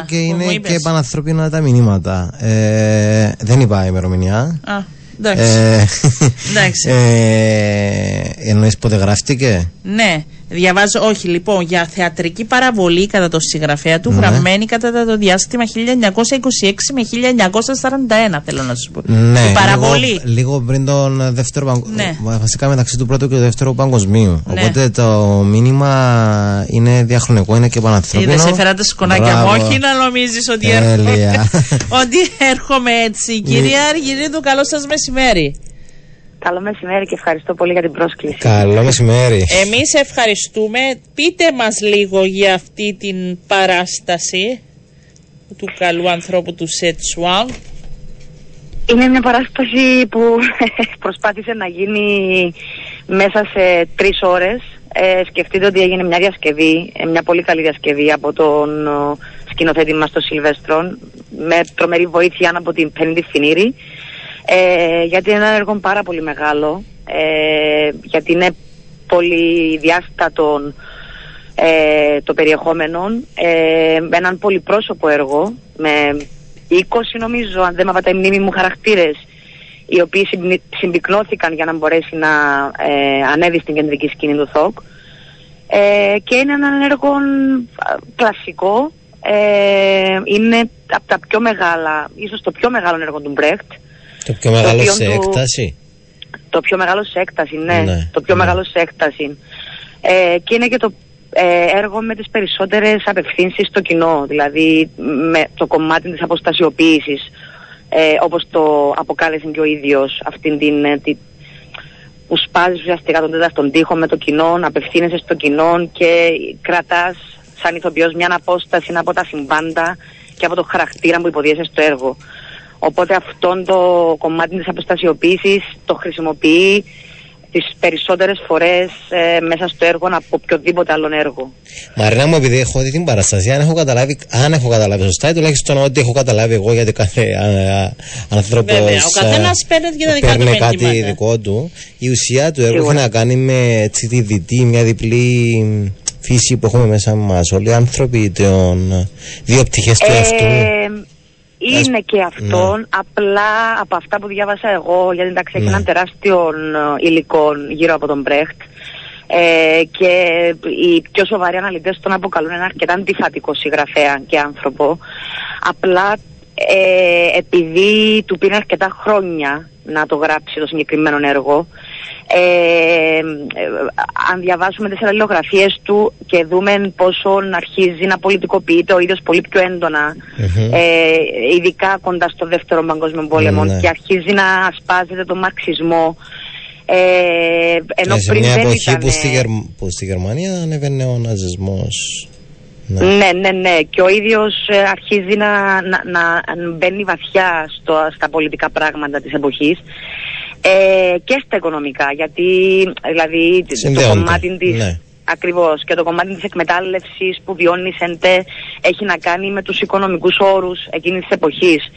και που μου είναι είπες. και πανανθρώπινα τα μηνύματα. Ε, δεν είπα ημερομηνία. Α, εντάξει. Ε, Εντάξει. ε, εννοείς πότε γράφτηκε; Ναι, διαβάζω, όχι λοιπόν, για θεατρική παραβολή κατά το συγγραφέα του, Ναι. γραμμένη κατά το διάστημα 1926 με 1941, θέλω να σου πω. Ναι, Η παραβολή. Λίγο, λίγο πριν τον δεύτερο παγκο- Ναι. Βασικά μεταξύ του πρώτου και του δεύτερου παγκοσμίου. Ναι. Οπότε το μήνυμα είναι διαχρονικό, είναι και πανανθρώπινο. Είδες, έφερα τα σκονάκια μου. Μπράβο. Όχι να νομίζεις ότι έρχομαι. Τέλεια. *laughs* ότι έρχομαι έτσι. Κυρία Αργυρίδου, καλό σας μεσημέρι. Καλό μεσημέρι και ευχαριστώ πολύ για την πρόσκληση. Καλό μεσημέρι. Εμείς ευχαριστούμε. Πείτε μας λίγο για αυτή την παράσταση του καλού ανθρώπου του Σετσουάν. Είναι μια παράσταση που *laughs* προσπάθησε να γίνει μέσα σε τρεις ώρες. Ε, σκεφτείτε ότι έγινε μια διασκευή, ε, μια πολύ καλή διασκευή από τον ο, σκηνοθέτη μας τον Σιλβέστρον με τρομερή βοήθεια από την Πέννη Φινήρη ε, γιατί είναι ένα έργο πάρα πολύ μεγάλο. Ε, γιατί είναι πολύ διάστατο ε, το περιεχόμενο ε, με έναν πολυπρόσωπο έργο με 20 νομίζω αν δεν με απατάει η μνήμη μου χαρακτήρες οι οποίοι συμπνι- συμπυκνώθηκαν για να μπορέσει να ε, ανέβει στην κεντρική σκηνή του ΘΟΚ. Ε, και είναι ένα έργο α, κλασικό. Ε, είναι από τα πιο μεγάλα ίσως το πιο μεγάλο έργο του Μπρέχτ Το πιο μεγάλο οποίο σε του- έκταση; το πιο μεγάλο σε έκταση, ναι. Ναι, το πιο ναι. μεγάλο σε έκταση. Ε, και είναι και το ε, έργο με τις περισσότερες απευθύνσεις στο κοινό, δηλαδή με το κομμάτι της αποστασιοποίησης, ε, όπως το αποκάλεσε και ο ίδιος αυτήν την, ε, τη- που σπάζεις ουσιαστικά τον τέταρτον τοίχο με το κοινό, απευθύνεσαι στο κοινό και κρατάς σαν ηθοποιός μια απόσταση από τα συμβάντα και από το χαρακτήρα που υποδίεσαι στο έργο. Οπότε αυτόν το κομμάτι της αποστασιοποίησης το χρησιμοποιεί τις περισσότερες φορές ε, μέσα στο έργο από οποιοδήποτε άλλον έργο. Μαρίνα μου, επειδή έχω δει την παραστασία, αν έχω καταλάβει, αν έχω καταλάβει σωστά, ή τουλάχιστον ό,τι έχω καταλάβει εγώ, γιατί κάθε άνθρωπος Βέβαια, ο καθένας παίρνει και τα δικά του παίρνει κάτι μηνύματα. δικό του. Η ουσία του έργου Σίγουρα. έχει να κάνει με έτσι, τη δυτή, μια διπλή φύση που έχουμε μέσα μας. Όλοι οι άνθρωποι, των δύο πτυχές του εαυτού. Ε, είναι Ας- και αυτόν, απλά από αυτά που διάβασα εγώ, γιατί εντάξει έχει Ναι. έναν τεράστιο ε, υλικό γύρω από τον Μπρέχτ ε, και οι πιο σοβαροί αναλυτές τον αποκαλούν ένα αρκετά αντιφατικό συγγραφέα και άνθρωπο. Απλά ε, επειδή του πήρε αρκετά χρόνια να το γράψει το συγκεκριμένο έργο, ε, ε, αν διαβάσουμε τις αλληλογραφίες του και δούμε πόσο αρχίζει να πολιτικοποιείται ο ίδιος πολύ πιο έντονα Μμμ. ε, ειδικά κοντά στο δεύτερο παγκόσμιο πόλεμο Ναι. και αρχίζει να ασπάζεται τον μαρξισμό ε, ενώ Ε, σε πριν μια δεν εποχή ήταν, που, στη Γερ- που στη Γερμανία ανέβαινε ο ναζισμός. Ναι. Ναι, ναι, ναι. Και ο ίδιος ε, αρχίζει να, να, να μπαίνει βαθιά στο, στα πολιτικά πράγματα της εποχής ε, και στα οικονομικά. Γιατί δηλαδή το Συνδέονται, κομμάτι της... ναι. Ακριβώς. Και το κομμάτι της εκμετάλλευσης που βιώνει η ΣΕΝΤΕ έχει να κάνει με τους οικονομικούς όρους εκείνης της εποχής.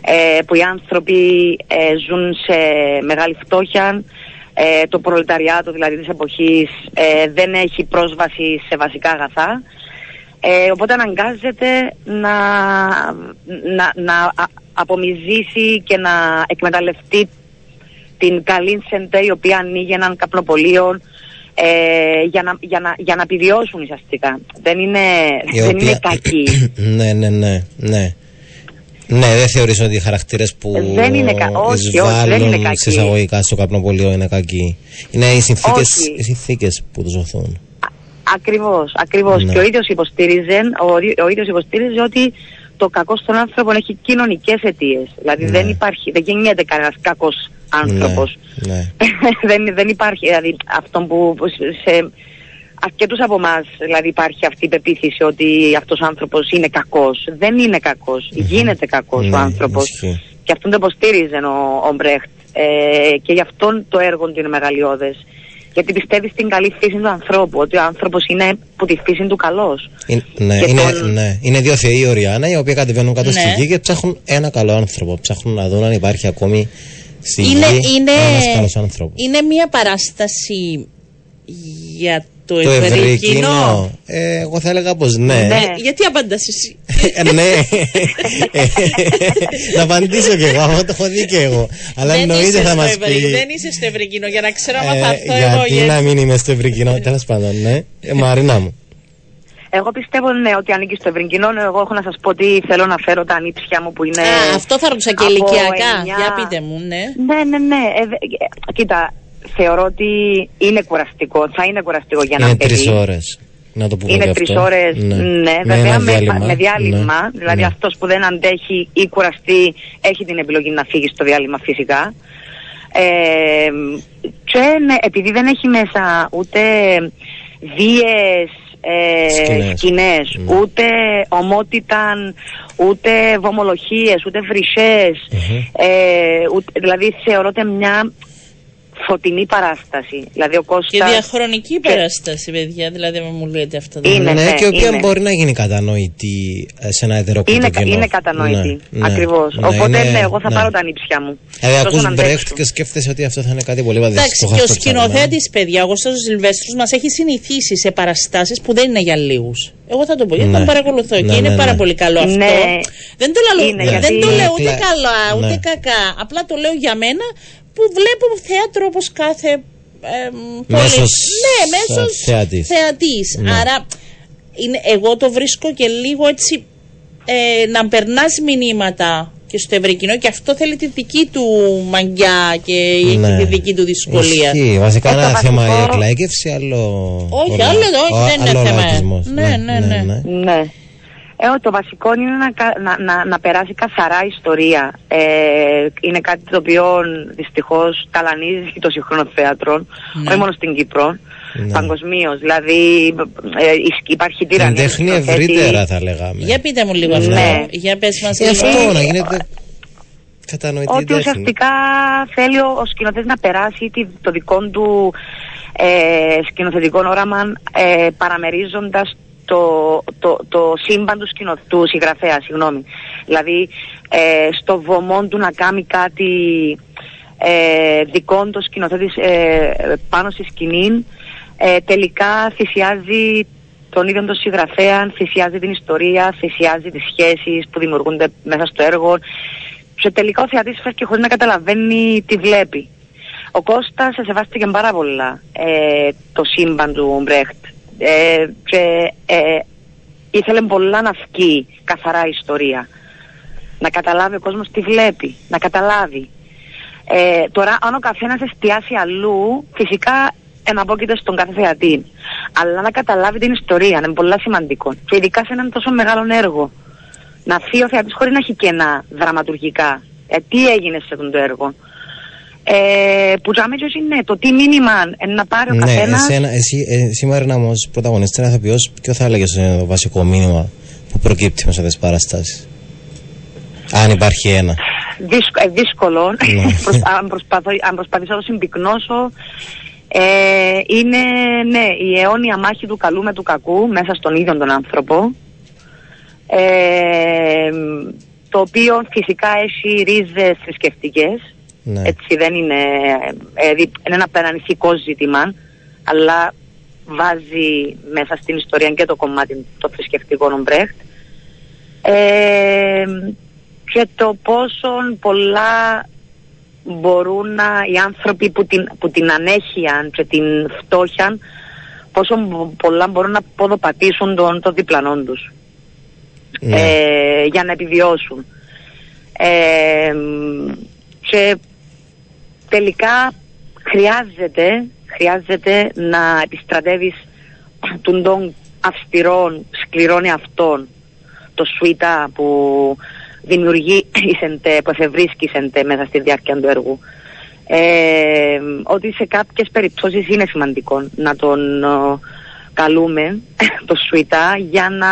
ε, που οι άνθρωποι ε, ζουν σε μεγάλη φτώχεια, ε, το προλεταριάτο δηλαδή της εποχής ε, δεν έχει πρόσβαση σε βασικά αγαθά. Ε, οπότε αναγκάζεται να, να, να α- απομυζήσει και να εκμεταλλευτεί την καλή σεντέ η οποία ανοίγει έναν καπνοπολείο ε, για, να, για, να, για να επιβιώσουν ουσιαστικά. Δεν είναι, η δεν οποία- είναι κακή. *clears throat* ναι, ναι, ναι, ναι. Ναι, δεν θεωρείς ότι οι χαρακτήρες που Δεν είναι κα- όχι, όχι, δεν είναι εισβάλλουν κακοί. σε εισαγωγικά στο καπνοπολείο είναι κακοί. Είναι οι συνθήκες, Όχι. οι συνθήκες που τους οθούν. Ακριβώς, ακριβώς. Ναι. Και ο ίδιος υποστήριζε, ο, ο ίδιος υποστήριζε ότι το κακό στον άνθρωπο έχει κοινωνικές αιτίες. Δηλαδή Ναι. δεν υπάρχει, δεν γεννιέται κανένας κακός άνθρωπος. Ναι, ναι. *laughs* δεν, δεν υπάρχει, δηλαδή αυτό που που σε αρκετούς από εμάς δηλαδή υπάρχει αυτή η πεποίθηση ότι αυτός ο άνθρωπος είναι κακός. Δεν είναι κακός, γίνεται κακός Ναι, ο άνθρωπος. ισχύει. Και αυτόν το υποστήριζε ο, ο Μπρέχτ. Ε, και γι' αυτόν το έργο του είναι μεγαλειώδες. Γιατί πιστεύει στην καλή φύση του ανθρώπου, ότι ο άνθρωπος είναι που τη φύση του καλός. Είναι, ναι, Και είναι, τον- ναι. είναι δύο θεοί Οριάννα οι οποίοι κατεβαίνουν κάτω στη Ναι. γη και ψάχνουν ένα καλό άνθρωπο. Ψάχνουν να δουν αν υπάρχει ακόμη στη είναι, γη είναι, ένας καλός άνθρωπος. είναι μια παράσταση για το, Το ευρύ ευρύ κοινό. κοινό. Ε, εγώ θα έλεγα πως ναι. Ναι. Ε, γιατί απαντάς εσύ; Ε, ναι. Ε, *laughs* να απαντήσω κι εγώ, αυτό το έχω δει κι εγώ. Αλλά δεν, εννοείται είσαι θα στο μας ευρύ, πει. δεν είσαι στο ευρύ κοινό για να ξέρω άμα ε, θα έρθω εγώ. γιατί γιατί- να μην είμαι στο ευρύ κοινό, τέλος πάντων, ναι. Ε, Μαρίνα μου. Εγώ πιστεύω ναι, ότι ανήκει στο ευρύ κοινό. Εγώ έχω να σας πω ότι θέλω να φέρω τα ανήψια μου που είναι... Α, αυτό θα ρωτούσα και από ηλικιακά. εννιά- Για πείτε μου, ναι. Ναι, ναι, ναι. Ε, δε- ε, κοίτα, θεωρώ ότι είναι κουραστικό. Θα είναι κουραστικό για ένα Είναι παιδί. τρεις ώρες. Να το πούμε Είναι και τρεις αυτό. ώρες, ναι, βέβαια ένα με, διάλειμμα. με διάλειμμα. Ναι, Δηλαδή ναι. αυτός που δεν αντέχει ή κουραστεί έχει την επιλογή να φύγει στο διάλειμμα φυσικά. Ε, και ναι, επειδή δεν έχει μέσα ούτε βίες ε, Σκηνές. σκηνές, Ναι. ούτε ομότητα, ούτε βομολογίες, ούτε βρυσές. ε, ούτε- δηλαδή θεωρώ ότι μια φωτεινή παράσταση. Δηλαδή ο Και Κώστας... διαχρονική και- παράσταση, παιδιά. Δηλαδή, με μου λέτε αυτό. δεν Είναι, ναι, ναι, και η οποία είναι. μπορεί να γίνει κατανοητή ε, σε ένα ετεροκλητό Είναι, κοινό. είναι κατανοητή. Ναι, ναι, Ακριβώς. ναι, Οπότε είναι- ναι, εγώ θα ναι. πάρω τα νύψια μου. Δηλαδή Τόσο ακούς να Μπρέχτ αντέξω. και σκέφτεσαι ότι αυτό θα είναι κάτι πολύ βαδιστικό. Εντάξει, και ο σκηνοθέτης, παιδιά, ο Κώστας Ζιλβέστρου μας έχει συνηθίσει σε παραστάσεις που δεν είναι για λίγους. Εγώ θα το πω, γιατί Ναι. τον παρακολουθώ και Ναι, είναι ναι, πάρα ναι. πολύ καλό αυτό. Ναι. Δεν το, λέω, Είναι, δεν γιατί- το λέω ούτε Κλα- καλά, ούτε Ναι. κακά. Απλά το λέω για μένα που βλέπω θέατρος όπω κάθε. Ε, πόλη. Μέσος, ναι, μέσος ε, θεατής. θεατής. Ναι. Άρα είναι, εγώ το βρίσκω και λίγο έτσι ε, να περνάς μηνύματα και στο ευρύ κοινό και αυτό θέλει τη δική του μαγιά και Ναι. έχει τη δική του δυσκολία. Ισχύει. Βασικά Ε, το ένα θέμα η βασικό- εκλαϊκεύση, άλλο. Όχι, άλλο- άλλο όχι, ο- δεν είναι άλλο θέμα. λαϊκισμός. Ναι, ναι, ναι. Ναι. Ε, το βασικό είναι να, κα- να, να, να περάσει καθαρά ιστορία. Ε, είναι κάτι το οποίο δυστυχώς ταλανίζει το σύγχρονο θέατρο, Ναι. όχι μόνο στην Κύπρο, Ναι. παγκοσμίως. Δηλαδή ε, ισ- υπάρχει Την τυραννία. του τέχνη σκηνοθέτη. ευρύτερα θα λέγαμε. Για πείτε μου λίγο Ναι. αυτό. Για πες μας Ε, λίγο. αυτό να γίνεται κατανοητή Ότι τέχνη. ουσιαστικά θέλει ο, ο σκηνοθέτης να περάσει τη- το δικό του ε, σκηνοθετικό όραμα ε, παραμερίζοντας το, το, το σύμπαν του, σκηνο, του συγγραφέα. Συγγνώμη. Δηλαδή ε, στο βωμό του να κάνει κάτι ε, δικό του σκηνοθέτης ε, πάνω στη σκηνή ε, τελικά θυσιάζει τον ίδιο τον συγγραφέα, θυσιάζει την ιστορία, θυσιάζει τις σχέσεις που δημιουργούνται μέσα στο έργο και τελικά ο θεατής φεύγει χωρίς να καταλαβαίνει τι βλέπει. Ο Κώστας σεβάστηκε πάρα πολλά ε, το σύμπαν του Μπρέχτ ε, και ε, ήθελε πολλά να βγει καθαρά η ιστορία. Να καταλάβει ο κόσμος τι βλέπει, να καταλάβει. Ε, τώρα, αν ο καθένας εστιάσει αλλού, φυσικά εναπόκειται στον κάθε θεατή. Αλλά να καταλάβει την ιστορία είναι πολύ σημαντικό. Και ειδικά σε έναν τόσο μεγάλο έργο. Να φύγει ο θεατής χωρίς να έχει κενά δραματουργικά. Ε, τι έγινε σε αυτό το έργο. Ε, που τζάμε και είναι το τι μήνυμα ε, να πάρει ο Ναι, καθένας. εσένα, εσύ, ε, σήμερα να μου πρωταγωνιστής, ένα ηθοποιός, ποιο θα έλεγε είναι το βασικό μήνυμα που προκύπτει μέσα από τις παραστάσεις; Αν υπάρχει ένα. Δύσκο, ε, δύσκολο. Ναι. *laughs* Προσ- αν, προσπαθώ, αν προσπαθήσω να το συμπυκνώσω, ε, είναι ναι, η αιώνια μάχη του καλού με του κακού μέσα στον ίδιο τον άνθρωπο. Ε, το οποίο φυσικά έχει ρίζες θρησκευτικές. Ναι. Έτσι δεν είναι, ε, δι- είναι ένα πανανηθικό ζήτημα, αλλά βάζει μέσα στην ιστορία και το κομμάτι το θρησκευτικό ο Μπρέχτ. Ε, και το πόσο πολλά μπορούν να, οι άνθρωποι που την, που την ανέχεια και την φτώχεια πόσο μπο- πολλά μπορούν να ποδοπατήσουν τον, το διπλανό τους Ναι. ε, για να επιβιώσουν. Ε, και τελικά χρειάζεται, χρειάζεται να επιστρατεύεις των των αυστηρών, σκληρών εαυτών το σουίτα που δημιουργεί η ΣΕΝΤΕ, που εφευρίσκει η ΣΕΝΤΕ μέσα στη διάρκεια του έργου. Ε, ότι σε κάποιες περιπτώσεις είναι σημαντικό να τον ο, καλούμε το σουίτα για να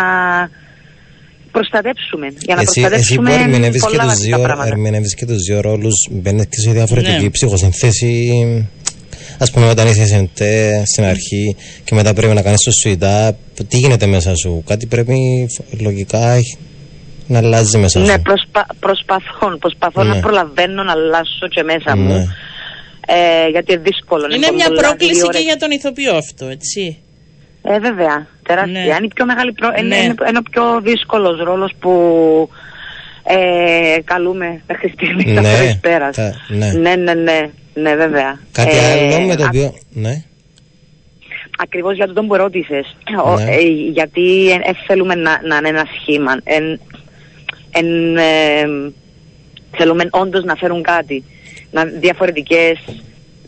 προστατεύσουμε. Για να Εσύ, εσύ που προστατεύσουμε ερμηνεύεις και, πολλά τους βασικά δύο, πράγματα. ερμηνεύεις και τους δύο ρόλους, μπαίνεις και σε διαφορετική Ναι. ψυχοσυνθέση. Ας πούμε όταν είσαι σεντέ στην αρχή και μετά πρέπει να κάνεις το σουητά, τι γίνεται μέσα σου, κάτι πρέπει λογικά έχει- να αλλάζει μέσα Ναι, σου. προσπα, προσπαθώ, προσπαθώ Ναι. να προλαβαίνω να αλλάσω και μέσα Ναι. μου. Ε, γιατί είναι δύσκολο. Είναι μια πολλά πρόκληση δύο και ώρες. για τον ηθοποιό αυτό, έτσι. Ε, βέβαια, τεράστια. Ναι. Είναι, η πιο μεγάλη προ... είναι, Ναι. είναι, είναι ο πιο δύσκολος ρόλος που ε, καλούμε μέχρι στιγμής Ναι, ναι, αυτής πέρας. τα- ναι. ναι, ναι, ναι, ναι, βέβαια. Κάτι Ε, άλλο με το α- οποίο... Ναι. Ακριβώς για το που ρώτησες. Ο- Ναι. ε, γιατί ε, ε, θέλουμε να, να είναι ένα σχήμα. Εν, εν, ε, θέλουμε όντως να φέρουν κάτι. Να, διαφορετικές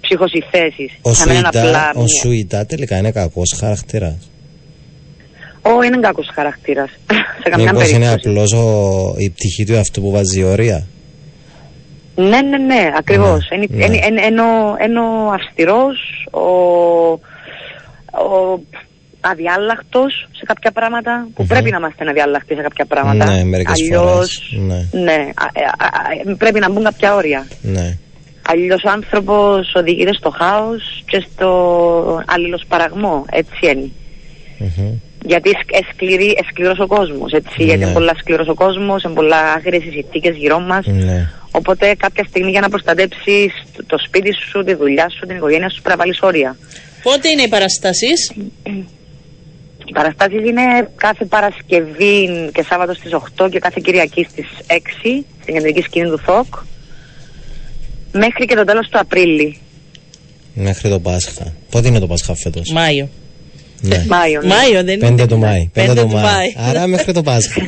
ψυχοσυθέσεις. Ο Να μην είναι Σουητά, απλά ο μία. Σουητά τελικά είναι κακός χαρακτήρας. Ω, είναι κακός χαρακτήρας. Σε καμιά Μήπως είναι περίπτωση. απλώς ο, η πτυχή του αυτού που βάζει όρια. Ναι, ναι, ναι, ακριβώς. Ναι, Είναι, ναι. είναι, είναι, είναι ο, είναι ο αυστηρός, ο, ο αδιάλακτος σε κάποια πράγματα, που πρέπει να είμαστε αδιάλακτοι σε κάποια πράγματα. Ναι, μερικές Αλλιώς, φορές, ναι. ναι, α- α- α- πρέπει να μπουν κάποια όρια. Ναι. Αλλιώς ο άνθρωπος οδηγείται στο χάος και στο αλληλοσπαραγμό, έτσι είναι. Μμμ. Γιατί εσ- εσκληρή, εσκληρός ο κόσμος, έτσι, γιατί Ναι. είναι πολλά σκληρός ο κόσμος, είναι πολλά άγριες οι συνθήκες γύρω μας. Ναι. Οπότε κάποια στιγμή για να προστατέψεις το σπίτι σου, τη δουλειά σου, την οικογένεια σου πρέπει να βάλεις όρια. Πότε είναι οι παραστάσεις; Οι παραστάσεις είναι κάθε Παρασκευή και Σάββατο στις 8 και κάθε Κυριακή στις 6 στην κεντρική σκηνή του ΘΟΚ μέχρι και το τέλος του Απρίλη. Μέχρι το Πάσχα. Πότε είναι το Πάσχα φέτος; Μάιο. Ναι. Μάιο. ναι. Μάιο δεν 5 είναι. του Μάη. 5 Πέντε του Μάη. Άρα μέχρι το Πάσχα. *laughs*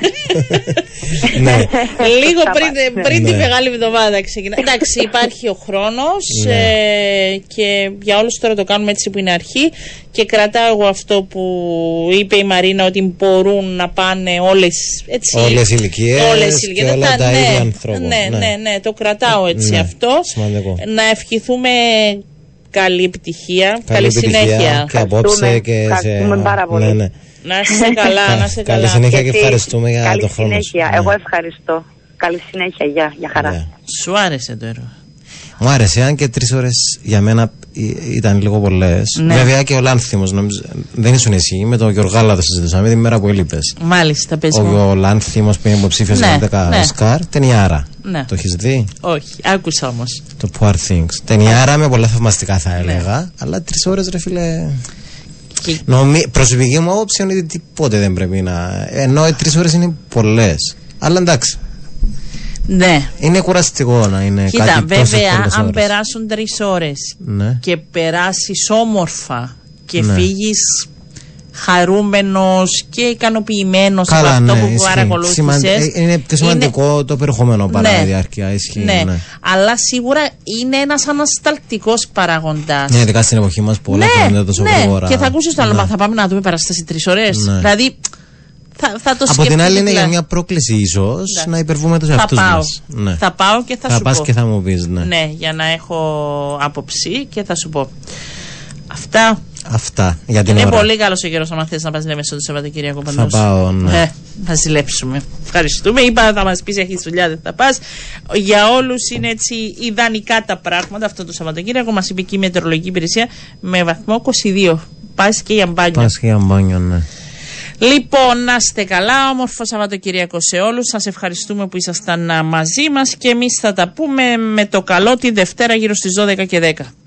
ναι. Λίγο Στα πριν, πα- πριν τη Ναι. μεγάλη εβδομάδα ξεκινά. *laughs* Εντάξει, υπάρχει ο χρόνος Ναι. ε, και για όλους τώρα το κάνουμε έτσι που είναι αρχή. Και κρατάω εγώ αυτό που είπε η Μαρίνα ότι μπορούν να πάνε όλες. Όλες οι ηλικίες όλες οι και ηλικίες. όλα Τα- τα ναι, είδη ανθρώπων. Ναι, Ναι. ναι, ναι, το κρατάω έτσι Ναι, αυτό. σημαντικό. Να ευχηθούμε καλή επιτυχία, καλή, Καλή επιτυχία συνέχεια. και απόψε και σε... Ευχαριστούμε πάρα πολύ. Ναι, ναι. Να είσαι *laughs* καλά, να είσαι Καλή καλά. συνέχεια και εσύ, ευχαριστούμε για καλή το χρόνο σου. συνέχεια. Ναι. Εγώ ευχαριστώ. Καλή συνέχεια. Γεια, για χαρά. Ναι. Σου άρεσε το έργο. Μου άρεσε, αν και τρεις ώρες για μένα ή- ήταν λίγο πολλές. Ναι. Βέβαια και ο Λάνθιμος, δεν ήσουν εσύ, με τον Γιωργάλα το συζητούσαμε την μέρα που έλειπες. Μάλιστα, πες μου. Ο, ο Λάνθιμος που είναι υποψήφιος Ναι, για 10 ναι. Οσκάρ, ταινιάρα. Ναι. Το έχεις δει, Όχι, άκουσα όμως. το Poor Things. Ταινιάρα με πολλά θαυμαστικά θα Ναι. έλεγα, αλλά τρεις ώρες ρε φίλε. Και- Νομί... Προσωπική μου άποψη είναι ότι τίποτε δεν πρέπει να. Ενώ οι τρεις ώρες είναι πολλές. Αλλά εντάξει, Ναι. είναι κουραστικό να είναι Κοίτα, κάτι τόσες βέβαια, πολλές αν ώρες. περάσουν τρεις ώρες Ναι. και περάσεις όμορφα και Ναι. φύγεις χαρούμενος και ικανοποιημένος από Καλά, αυτό ναι, που ισχύει. παρακολούθησες. Σημαν- ε, Είναι πιο σημαντικό το περιεχόμενο παρά Ναι. η διάρκεια. Ισχύει, Ναι. ναι. αλλά σίγουρα είναι ένας ανασταλτικός παραγοντάς. Ναι, ειδικά στην εποχή μας πολλά γίνονται τόσο ναι. γρήγορα. Και θα ακούσεις το άλλο, Ναι. μα θα πάμε να δούμε παράσταση τρεις ώρες. Ναι. Δηλαδή, θα, θα το Από την σκεφτείτε άλλη, είναι για δηλαδή. μια πρόκληση ίσως Ναι. να υπερβούμε τους Θα εαυτούς πάω. μας. Ναι. Θα πάω και θα, Θα σου πας πω. και θα μου πεις, ναι. Ναι, για να έχω άποψη και θα σου πω. Αυτά. Αυτά για την Είναι ώρα. πολύ καλός ο καιρό να θες να πας Λέμεσο το Σαββατοκύριακο παντού. πάω, ναι. Ε, θα ζηλέψουμε. Ευχαριστούμε. Είπα θα μας πεις έχεις δουλειά, δεν θα πας. Για όλους είναι έτσι ιδανικά τα πράγματα αυτό το Σαββατοκύριακο. Μας είπε και η μετεωρολογική υπηρεσία με βαθμό 22. Πας και για μπάνιο. Πας και για μπάνιο, ναι. Λοιπόν, να είστε καλά, όμορφο Σαββατοκυριακό σε όλους. Σας ευχαριστούμε που ήσασταν α, μαζί μας και εμείς θα τα πούμε με το καλό τη Δευτέρα γύρω στις 12 και 10.